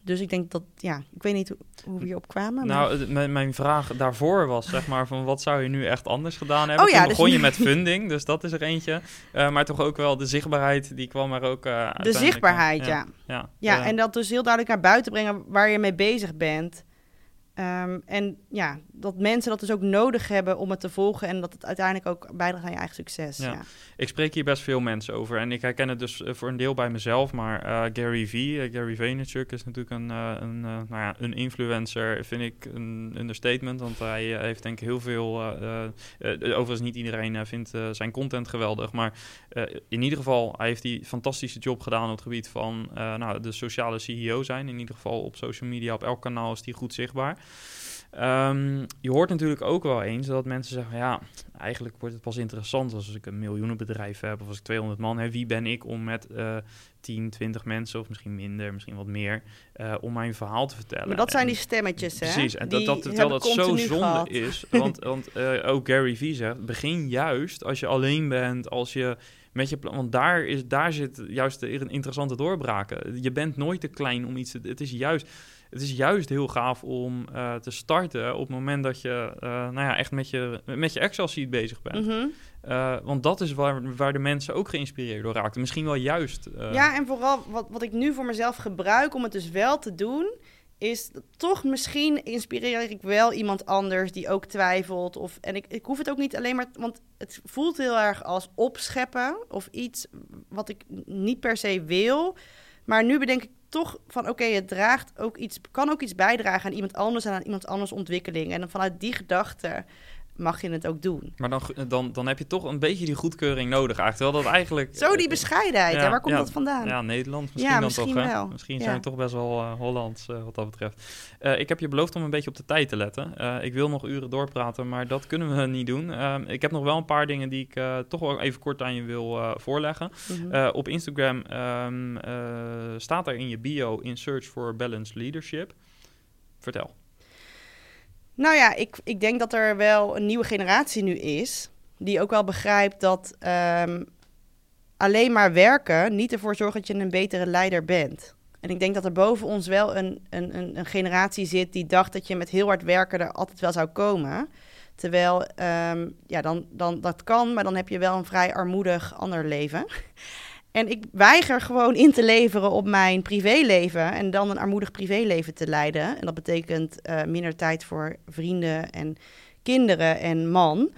Dus ik denk dat, ja, ik weet niet hoe, we hierop kwamen. maar- Nou, mijn, mijn vraag daarvoor was zeg maar van wat zou je nu echt anders gedaan hebben? Oh ja, Toen dus begon je met funding, dus dat is er eentje. Eh, maar toch ook wel de zichtbaarheid, die kwam er ook eh de zichtbaarheid, ja. Ja, Ja, eh, en dat dus heel duidelijk naar buiten brengen waar je mee bezig bent. Ehm, en ja, dat mensen dat dus ook nodig hebben om het te volgen en dat het uiteindelijk ook bijdraagt aan je eigen succes. Ja. Ja. Ik spreek hier best veel mensen over en ik herken het dus eh, voor een deel bij mezelf, maar eh, Gary V, eh, Gary Vaynerchuk is natuurlijk een, een, nou ja, een influencer, vind ik een understatement, want hij heeft denk ik heel veel, overigens niet iedereen vindt zijn content geweldig, maar in ieder geval, hij heeft die fantastische job gedaan op het gebied van nou, de sociale CEO zijn, in ieder geval op social media, op elk kanaal is die goed zichtbaar. Ehm, je hoort natuurlijk ook wel eens dat mensen zeggen, ja, eigenlijk wordt het pas interessant als ik een miljoenenbedrijf heb of als ik 200 man heb. Wie ben ik om met eh 10, 20 mensen of misschien minder, misschien wat meer, eh, om mijn verhaal te vertellen. Maar dat zijn die stemmetjes, hè? Precies, en dat, Die dat, terwijl dat zo zonde gehad. is. Want, want eh, ook Gary Vee zegt, begin juist als je alleen bent, als je met je plan... Want daar, is, daar zit juist de in- interessante doorbraken. Je bent nooit te klein om iets te... Het is juist, het is juist heel gaaf om eh, te starten op het moment dat je eh, nou ja, echt met je, met je Excel-sheet bezig bent. Mhm. Eh, want dat is waar, waar de mensen ook geïnspireerd door raakten. Misschien wel juist. Ja, en vooral wat, wat ik nu voor mezelf gebruik om het dus wel te doen, is toch misschien inspireer ik wel iemand anders die ook twijfelt. Of, en ik, ik hoef het ook niet alleen maar, want het voelt heel erg als opscheppen of iets wat ik niet per se wil. Maar nu bedenk ik toch van oké, het draagt ook iets, kan ook iets bijdragen aan iemand anders en aan iemand anders ontwikkeling. En dan vanuit die gedachte mag je het ook doen. Maar dan, dan, dan heb je toch een beetje die goedkeuring nodig eigenlijk. Terwijl dat eigenlijk... Zo die bescheidenheid, Ja, waar komt ja, dat vandaan? Ja, Nederland misschien Ja, dan misschien toch, hè? wel. Misschien zijn we toch best wel eh, Hollands eh, wat dat betreft. Eh, ik heb je beloofd om een beetje op de tijd te letten. Eh, ik wil nog uren doorpraten, maar dat kunnen we niet doen. Ik heb nog wel een paar dingen die ik eh, toch wel even kort aan je wil eh, voorleggen. Mhm. Eh, op Instagram ehm, eh, staat er in je bio in Search for Balanced Leadership. Vertel. Nou ja, ik, ik denk dat er wel een nieuwe generatie nu is. Die ook wel begrijpt dat ehm, alleen maar werken niet ervoor zorgt dat je een betere leider bent. En ik denk dat er boven ons wel een, een, een, generatie zit die dacht dat je met heel hard werken er altijd wel zou komen. Terwijl, ehm, ja, dan, dan, dat kan, maar dan heb je wel een vrij armoedig ander leven. En ik weiger gewoon in te leveren op mijn privéleven en dan een armoedig privéleven te leiden. En dat betekent eh, minder tijd voor vrienden en kinderen en man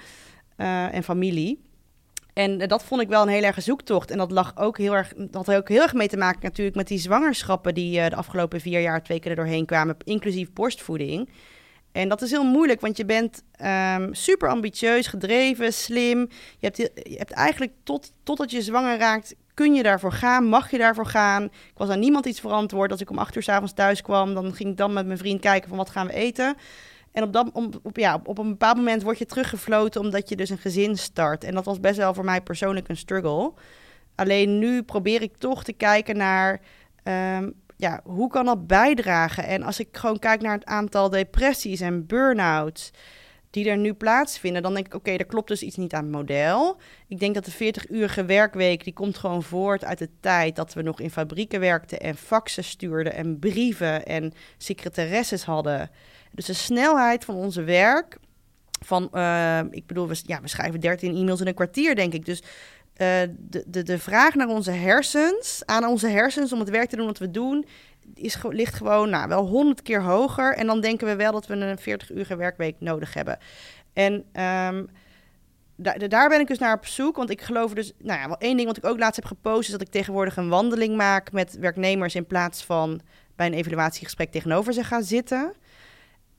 eh, en familie. En eh, dat vond ik wel een heel erg zoektocht. En dat lag ook heel erg, dat had ook heel erg mee te maken natuurlijk met die zwangerschappen die de afgelopen vier jaar twee keer er doorheen kwamen, inclusief borstvoeding. En dat is heel moeilijk, want je bent ehm, super ambitieus, gedreven, slim. Je hebt, je hebt eigenlijk tot, totdat je zwanger raakt, kun je daarvoor gaan, mag je daarvoor gaan. Ik was aan niemand iets verantwoord. Als ik om acht uur s'avonds thuis kwam, dan ging ik dan met mijn vriend kijken van wat gaan we eten. En op, dat, op, ja, op een bepaald moment word je teruggefloten omdat je dus een gezin start. En dat was best wel voor mij persoonlijk een struggle. Alleen nu probeer ik toch te kijken naar ehm, ja, hoe kan dat bijdragen. En als ik gewoon kijk naar het aantal depressies en burn-outs die er nu plaatsvinden, dan denk ik, oké, er klopt dus iets niet aan het model. Ik denk dat de 40-urige werkweek, die komt gewoon voort uit de tijd dat we nog in fabrieken werkten en faxen stuurden en brieven en secretaresses hadden. Dus de snelheid van onze werk, van, eh, ik bedoel, we, ja, we schrijven 13 e-mails in een kwartier, denk ik. Dus eh, de, de, de vraag naar onze hersens, aan onze hersens om het werk te doen wat we doen, is, ligt gewoon nou, wel honderd keer hoger. En dan denken we wel dat we een 40-urige werkweek nodig hebben. En da- daar ben ik dus naar op zoek. Want ik geloof dus... Nou ja, wel één ding wat ik ook laatst heb gepost... is dat ik tegenwoordig een wandeling maak met werknemers... in plaats van bij een evaluatiegesprek tegenover ze gaan zitten.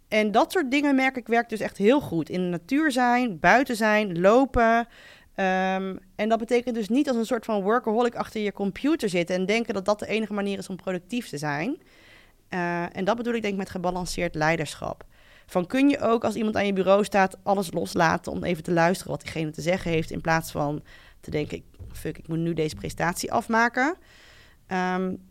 En dat soort dingen merk ik werkt dus echt heel goed. In de natuur zijn, buiten zijn, lopen... Ehm, en dat betekent dus niet als een soort van workaholic achter je computer zitten en denken dat dat de enige manier is om productief te zijn. Uh, en dat bedoel ik denk met gebalanceerd leiderschap. Van kun je ook als iemand aan je bureau staat alles loslaten om even te luisteren wat diegene te zeggen heeft, in plaats van te denken, fuck, ik moet nu deze presentatie afmaken. Um,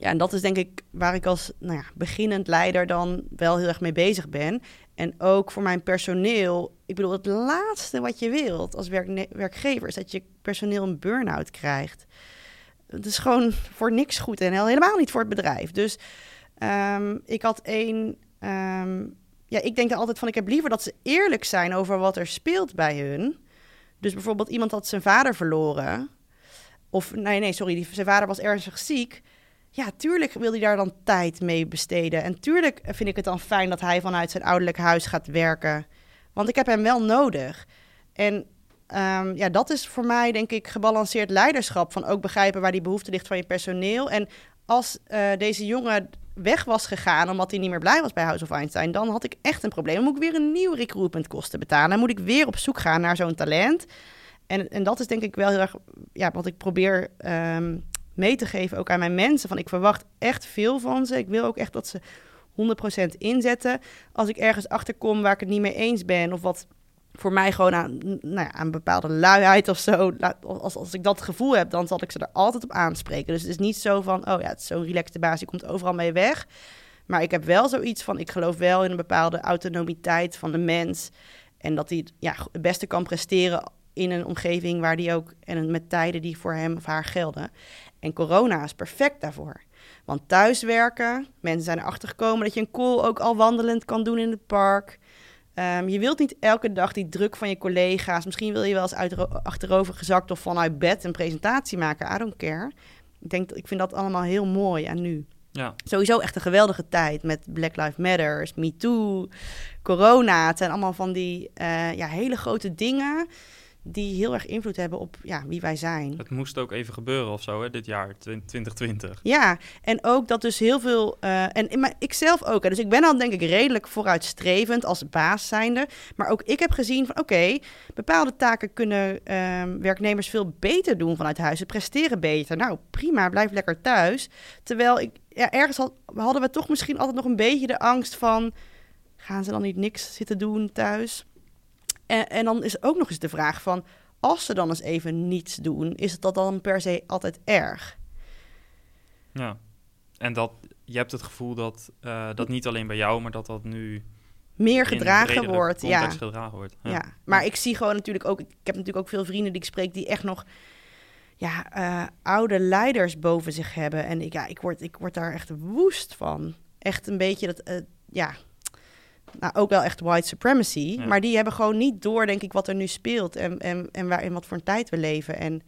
ja, en dat is denk ik waar ik als nou ja, beginnend leider dan wel heel erg mee bezig ben. En ook voor mijn personeel. Ik bedoel, het laatste wat je wilt als werkgever is dat je personeel een burn-out krijgt. Het is gewoon voor niks goed en helemaal niet voor het bedrijf. Dus um, ik had één. Um, ja, ik denk er altijd van: ik heb liever dat ze eerlijk zijn over wat er speelt bij hun. Dus bijvoorbeeld iemand had zijn vader verloren. Of nee, nee, sorry, die, zijn vader was ernstig ziek. Ja, tuurlijk wil hij daar dan tijd mee besteden. En tuurlijk vind ik het dan fijn dat hij vanuit zijn ouderlijk huis gaat werken. Want ik heb hem wel nodig. En um, ja, dat is voor mij denk ik gebalanceerd leiderschap. Van ook begrijpen waar die behoefte ligt van je personeel. En als uh, deze jongen weg was gegaan omdat hij niet meer blij was bij House of Einstein, dan had ik echt een probleem. Moet ik weer een nieuw recruitment kosten betalen. Dan moet ik weer op zoek gaan naar zo'n talent. En, en dat is denk ik wel heel erg ja, wat ik probeer um, mee te geven ook aan mijn mensen. Van ik verwacht echt veel van ze. Ik wil ook echt dat ze 100% inzetten. Als ik ergens achterkom waar ik het niet mee eens ben of wat voor mij gewoon aan, nou ja, aan bepaalde luiheid of zo. Als, als ik dat gevoel heb, dan zal ik ze er altijd op aanspreken. Dus het is niet zo van, oh ja, het is zo'n relaxte baas, die komt overal mee weg. Maar ik heb wel zoiets van, ik geloof wel in een bepaalde autonomiteit van de mens. En dat hij ja, het beste kan presteren in een omgeving waar die ook, en met tijden die voor hem of haar gelden. En corona is perfect daarvoor. Want thuiswerken, mensen zijn erachter gekomen dat je een call ook al wandelend kan doen in het park. Um, je wilt niet elke dag die druk van je collega's. Misschien wil je wel eens uit, achterover gezakt of vanuit bed een presentatie maken. I don't care. Ik, denk, ik vind dat allemaal heel mooi en nu. Ja. Sowieso echt een geweldige tijd met Black Lives Matters, Me Too, corona. Het zijn allemaal van die uh, ja, hele grote dingen die heel erg invloed hebben op ja, wie wij zijn. Het moest ook even gebeuren of zo, hè, dit jaar, 2020. Ja, en ook dat dus heel veel... Uh, en maar ik zelf ook, hè, dus ik ben al denk ik redelijk vooruitstrevend als baas zijnde. Maar ook ik heb gezien van oké, bepaalde taken kunnen uh, werknemers veel beter doen vanuit huis. Ze presteren beter. Nou, prima, blijf lekker thuis. Terwijl ik, ja, ergens had, hadden we toch misschien altijd nog een beetje de angst van... gaan ze dan niet niks zitten doen thuis? En, en dan is ook nog eens de vraag van, als ze dan eens even niets doen, is het dat dan per se altijd erg? Ja, en dat je hebt het gevoel dat uh, dat niet alleen bij jou, maar dat dat nu meer gedragen wordt. Ja. gedragen wordt. Ja. ja. maar ik zie gewoon natuurlijk ook, ik heb natuurlijk ook veel vrienden die ik spreek die echt nog ja, uh, oude leiders boven zich hebben. En ik, ja, ik, word, ik word daar echt woest van. Echt een beetje dat, uh, ja, nou, ook wel echt white supremacy. Maar die hebben gewoon niet door, denk ik, wat er nu speelt. En, en, en waar, in wat voor een tijd we leven. En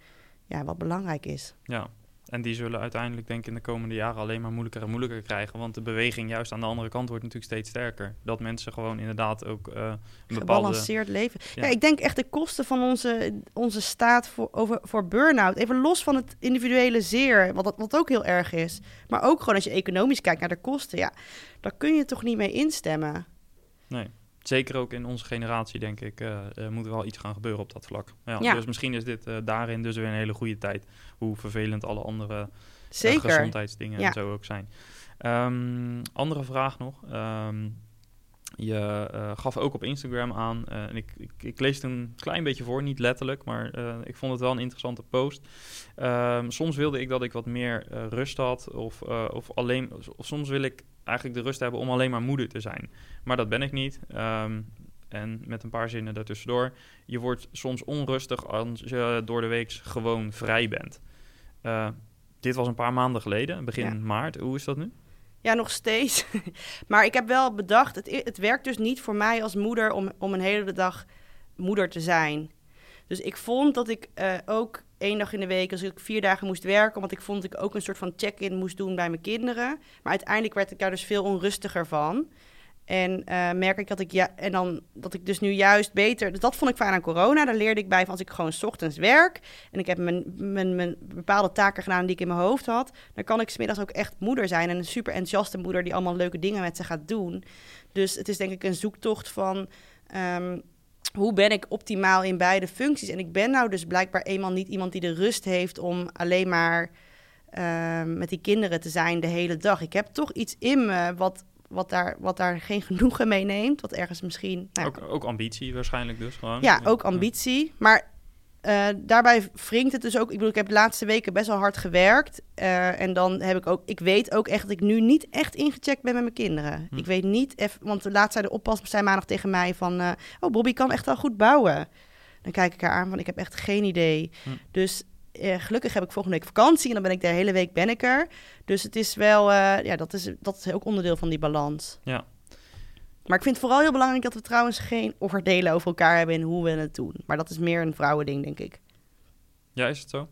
ja, wat belangrijk is. Ja, en die zullen uiteindelijk, denk ik, in de komende jaren alleen maar moeilijker en moeilijker krijgen. Want de beweging juist aan de andere kant wordt natuurlijk steeds sterker. Dat mensen gewoon inderdaad ook uh, een Gebalanceerd leven. Ja. ik denk echt de kosten van onze, onze staat voor, over, voor burn-out. Even los van het individuele zeer, wat, wat ook heel erg is. Maar ook gewoon als je economisch kijkt naar de kosten. Ja, daar kun je toch niet mee instemmen. Nee. Zeker ook in onze generatie, denk ik, uh, moet er wel iets gaan gebeuren op dat vlak. Ja, Dus misschien is dit uh, daarin dus weer een hele goede tijd. Hoe vervelend alle andere gezondheidsdingen en zo ook zijn. Um, andere vraag nog. Um, je gaf ook op Instagram aan, en ik, ik, ik, lees het een klein beetje voor, niet letterlijk, maar ik vond het wel een interessante post. Um, soms wilde ik dat ik wat meer rust had, of, of alleen, of soms wil ik eigenlijk de rust hebben om alleen maar moeder te zijn. Maar dat ben ik niet. Um, en met een paar zinnen daartussendoor. Je wordt soms onrustig als je door de week gewoon vrij bent. Uh, dit was een paar maanden geleden, begin maart. Hoe is dat nu? Ja, nog steeds. maar ik heb wel bedacht, het, het werkt dus niet voor mij als moeder om, om een hele dag moeder te zijn. Dus ik vond dat ik uh, ook één dag in de week, als ik vier dagen moest werken, want ik vond ik ook een soort van check-in moest doen bij mijn kinderen. Maar uiteindelijk werd ik daar dus veel onrustiger van. En uh, merk ik dat ik ja, en dan dat ik dus nu juist beter. Dus dat vond ik fijn aan corona. Daar leerde ik bij van als ik gewoon ochtends werk en ik heb mijn, mijn, mijn bepaalde taken gedaan die ik in mijn hoofd had, dan kan ik smiddags ook echt moeder zijn en een super enthousiaste moeder die allemaal leuke dingen met ze gaat doen. Dus het is denk ik een zoektocht van um, hoe ben ik optimaal in beide functies? En ik ben nou dus blijkbaar eenmaal niet iemand die de rust heeft om alleen maar ehm, met die kinderen te zijn de hele dag. Ik heb toch iets in me wat, wat, daar, wat daar geen genoegen mee neemt. Wat ergens misschien. Nou, ook, ook ambitie waarschijnlijk dus gewoon. Ja, ook ambitie. Maar uh, daarbij wringt het dus ook. Ik bedoel, ik heb de laatste weken best wel hard gewerkt. Uh, en dan heb ik ook. Ik weet ook echt dat ik nu niet echt ingecheckt ben met mijn kinderen. Hm. Ik weet niet. Even, want laatst zei de oppas zei maandag tegen mij van. Uh, oh, Bobby kan echt wel goed bouwen. Dan kijk ik haar aan van. Ik heb echt geen idee. Hm. Dus gelukkig heb ik volgende week vakantie. En dan ben ik de hele week ben ik er. Dus het is wel. ja, dat is, dat is ook onderdeel van die balans. Ja. Maar ik vind het vooral heel belangrijk dat we trouwens geen oordelen over elkaar hebben in hoe we het doen. Maar dat is meer een vrouwending, denk ik. Ja, is het zo?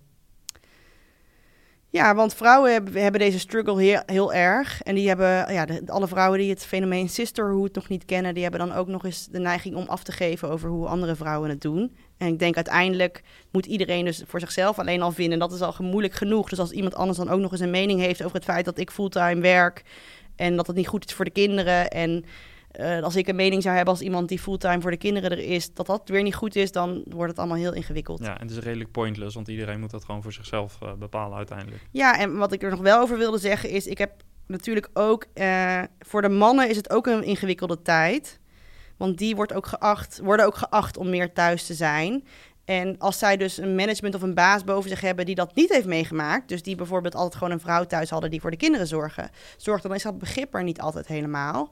Ja, want vrouwen hebben, deze struggle heel, heel erg. En die hebben, ja, de, alle vrouwen die het fenomeen sisterhood nog niet kennen, die hebben dan ook nog eens de neiging om af te geven over hoe andere vrouwen het doen. En ik denk uiteindelijk moet iedereen dus voor zichzelf alleen al vinden. Dat is al moeilijk genoeg. Dus als iemand anders dan ook nog eens een mening heeft over het feit dat ik fulltime werk en dat het niet goed is voor de kinderen en uh, als ik een mening zou hebben als iemand die fulltime voor de kinderen er is, dat dat weer niet goed is, dan wordt het allemaal heel ingewikkeld. Ja, en het is redelijk pointless, want iedereen moet dat gewoon voor zichzelf uh, bepalen uiteindelijk. Ja, en wat ik er nog wel over wilde zeggen is, ik heb natuurlijk ook, uh, voor de mannen is het ook een ingewikkelde tijd. Want die wordt ook geacht, worden ook geacht om meer thuis te zijn. En als zij dus een management of een baas boven zich hebben die dat niet heeft meegemaakt, dus die bijvoorbeeld altijd gewoon een vrouw thuis hadden die voor de kinderen zorgen, zorgt, dan is dat begrip er niet altijd helemaal.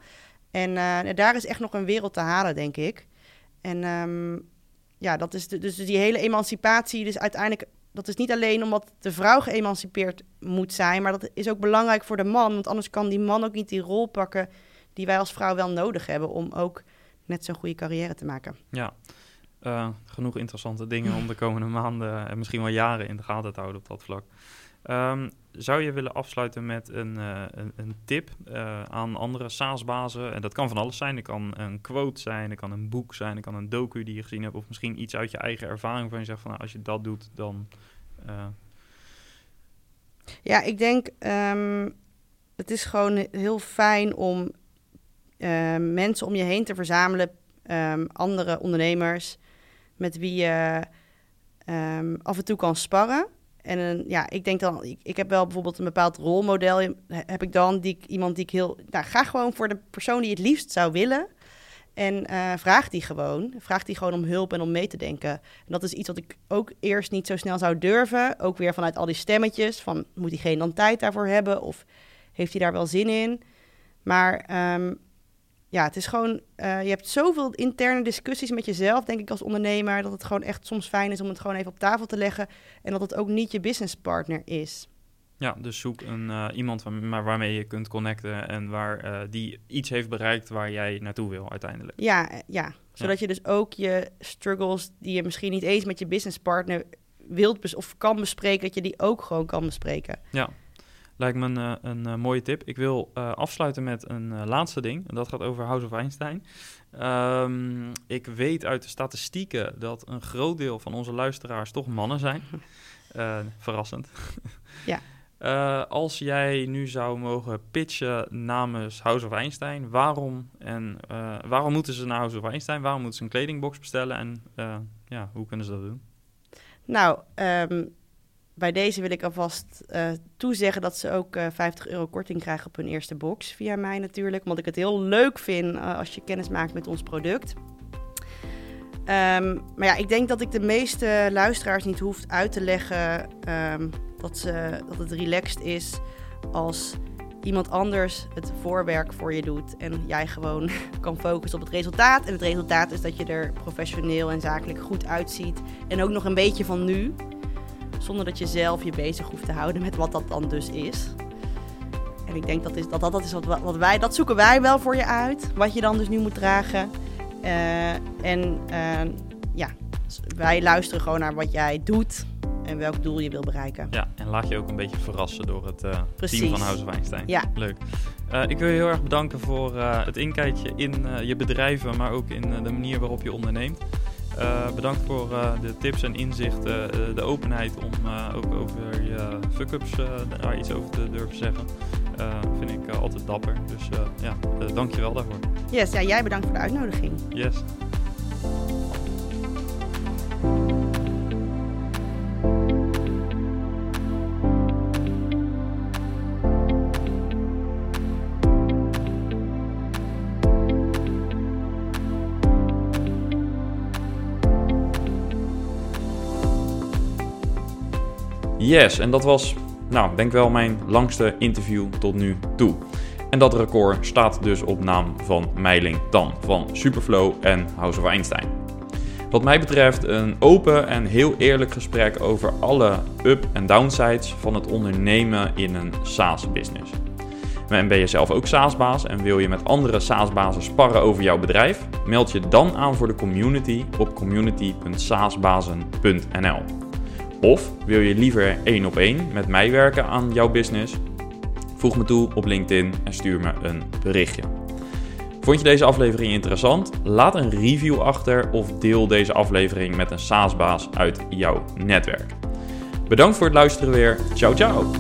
En uh, daar is echt nog een wereld te halen, denk ik. En um, ja, dat is dus die hele emancipatie, dus uiteindelijk, dat is niet alleen omdat de vrouw geëmancipeerd moet zijn, maar dat is ook belangrijk voor de man, want anders kan die man ook niet die rol pakken die wij als vrouw wel nodig hebben om ook net zo'n goede carrière te maken. Ja, uh, genoeg interessante dingen om de komende maanden en misschien wel jaren in de gaten te houden op dat vlak. Um, zou je willen afsluiten met een, uh, een, een, tip uh, aan andere SaaS-bazen? En dat kan van alles zijn. Het kan een quote zijn, het kan een boek zijn, het kan een docu die je gezien hebt, of misschien iets uit je eigen ervaring waarvan je zegt van nou, als je dat doet, dan. Uh... Ja, ik denk um, het is gewoon heel fijn om mensen om je heen te verzamelen, um, andere ondernemers met wie je af en toe kan sparren. En ja, ik denk dan, ik, heb wel bijvoorbeeld een bepaald rolmodel, heb ik dan, die, iemand die ik heel, nou, ga gewoon voor de persoon die het liefst zou willen. En uh, vraag die gewoon. Vraag die gewoon om hulp en om mee te denken. En dat is iets wat ik ook eerst niet zo snel zou durven. Ook weer vanuit al die stemmetjes. Van moet diegene dan tijd daarvoor hebben? Of heeft hij daar wel zin in? Maar um, ja, het is gewoon, uh, je hebt zoveel interne discussies met jezelf, denk ik, als ondernemer, dat het gewoon echt soms fijn is om het gewoon even op tafel te leggen en dat het ook niet je businesspartner is. Ja, dus zoek een, uh, iemand waar, waarmee je kunt connecten en waar uh, die iets heeft bereikt waar jij naartoe wil uiteindelijk. Ja, ja. zodat je dus ook je struggles die je misschien niet eens met je businesspartner wilt of kan bespreken, dat je die ook gewoon kan bespreken. Ja, Lijkt me een, eh, een, eh, mooie tip. Ik wil uh, afsluiten met een laatste ding. En dat gaat over House of Einstein. Um, ik weet uit de statistieken dat een groot deel van onze luisteraars toch mannen zijn. verrassend. Ja. als jij nu zou mogen pitchen namens House of Einstein, waarom en waarom moeten ze naar House of Einstein? Waarom moeten ze een kledingbox bestellen? En ja, hoe kunnen ze dat doen? Nou, um bij deze wil ik alvast uh, toezeggen dat ze ook uh, eh, 50 euro korting krijgen op hun eerste box. Via mij natuurlijk. Omdat ik het heel leuk vind uh, als je kennis maakt met ons product. Um, maar ja, ik denk dat ik de meeste luisteraars niet hoef uit te leggen um, dat, ze, dat het relaxed is als iemand anders het voorwerk voor je doet. En jij gewoon kan focussen op het resultaat. En het resultaat is dat je er professioneel en zakelijk goed uitziet. En ook nog een beetje van nu. Zonder dat je zelf je bezig hoeft te houden met wat dat dan dus is. En ik denk dat is, dat, dat, dat is wat, wat wij, dat zoeken wij wel voor je uit. Wat je dan dus nu moet dragen. Uh, en uh, ja, wij luisteren gewoon naar wat jij doet en welk doel je wil bereiken. Ja, en laat je ook een beetje verrassen door het uh, team van House of Einstein. Ja. Leuk. Uh, ik wil je heel erg bedanken voor uh, het inkijkje in je bedrijven, maar ook in de manier waarop je onderneemt. Uh, bedankt voor uh, de tips en inzichten, uh, de openheid om ook over je fuck-ups daar iets over te durven zeggen. vind ik altijd dapper. Dus ja, dank je wel daarvoor. Yes, ja, jij bedankt voor de uitnodiging. Yes. Yes, en dat was, nou, denk wel mijn langste interview tot nu toe. En dat record staat dus op naam van Meiling Tan van Superflow en House of Einstein. Wat mij betreft een open en heel eerlijk gesprek over alle up- en downsides van het ondernemen in een SaaS-business. En ben je zelf ook SaaS-baas en wil je met andere SaaS-bazen sparren over jouw bedrijf? Meld je dan aan voor de community op community.saasbazen.nl. Of wil je liever één op één met mij werken aan jouw business? Voeg me toe op LinkedIn en stuur me een berichtje. Vond je deze aflevering interessant? Laat een review achter of deel deze aflevering met een SaaS-baas uit jouw netwerk. Bedankt voor het luisteren weer. Ciao, ciao.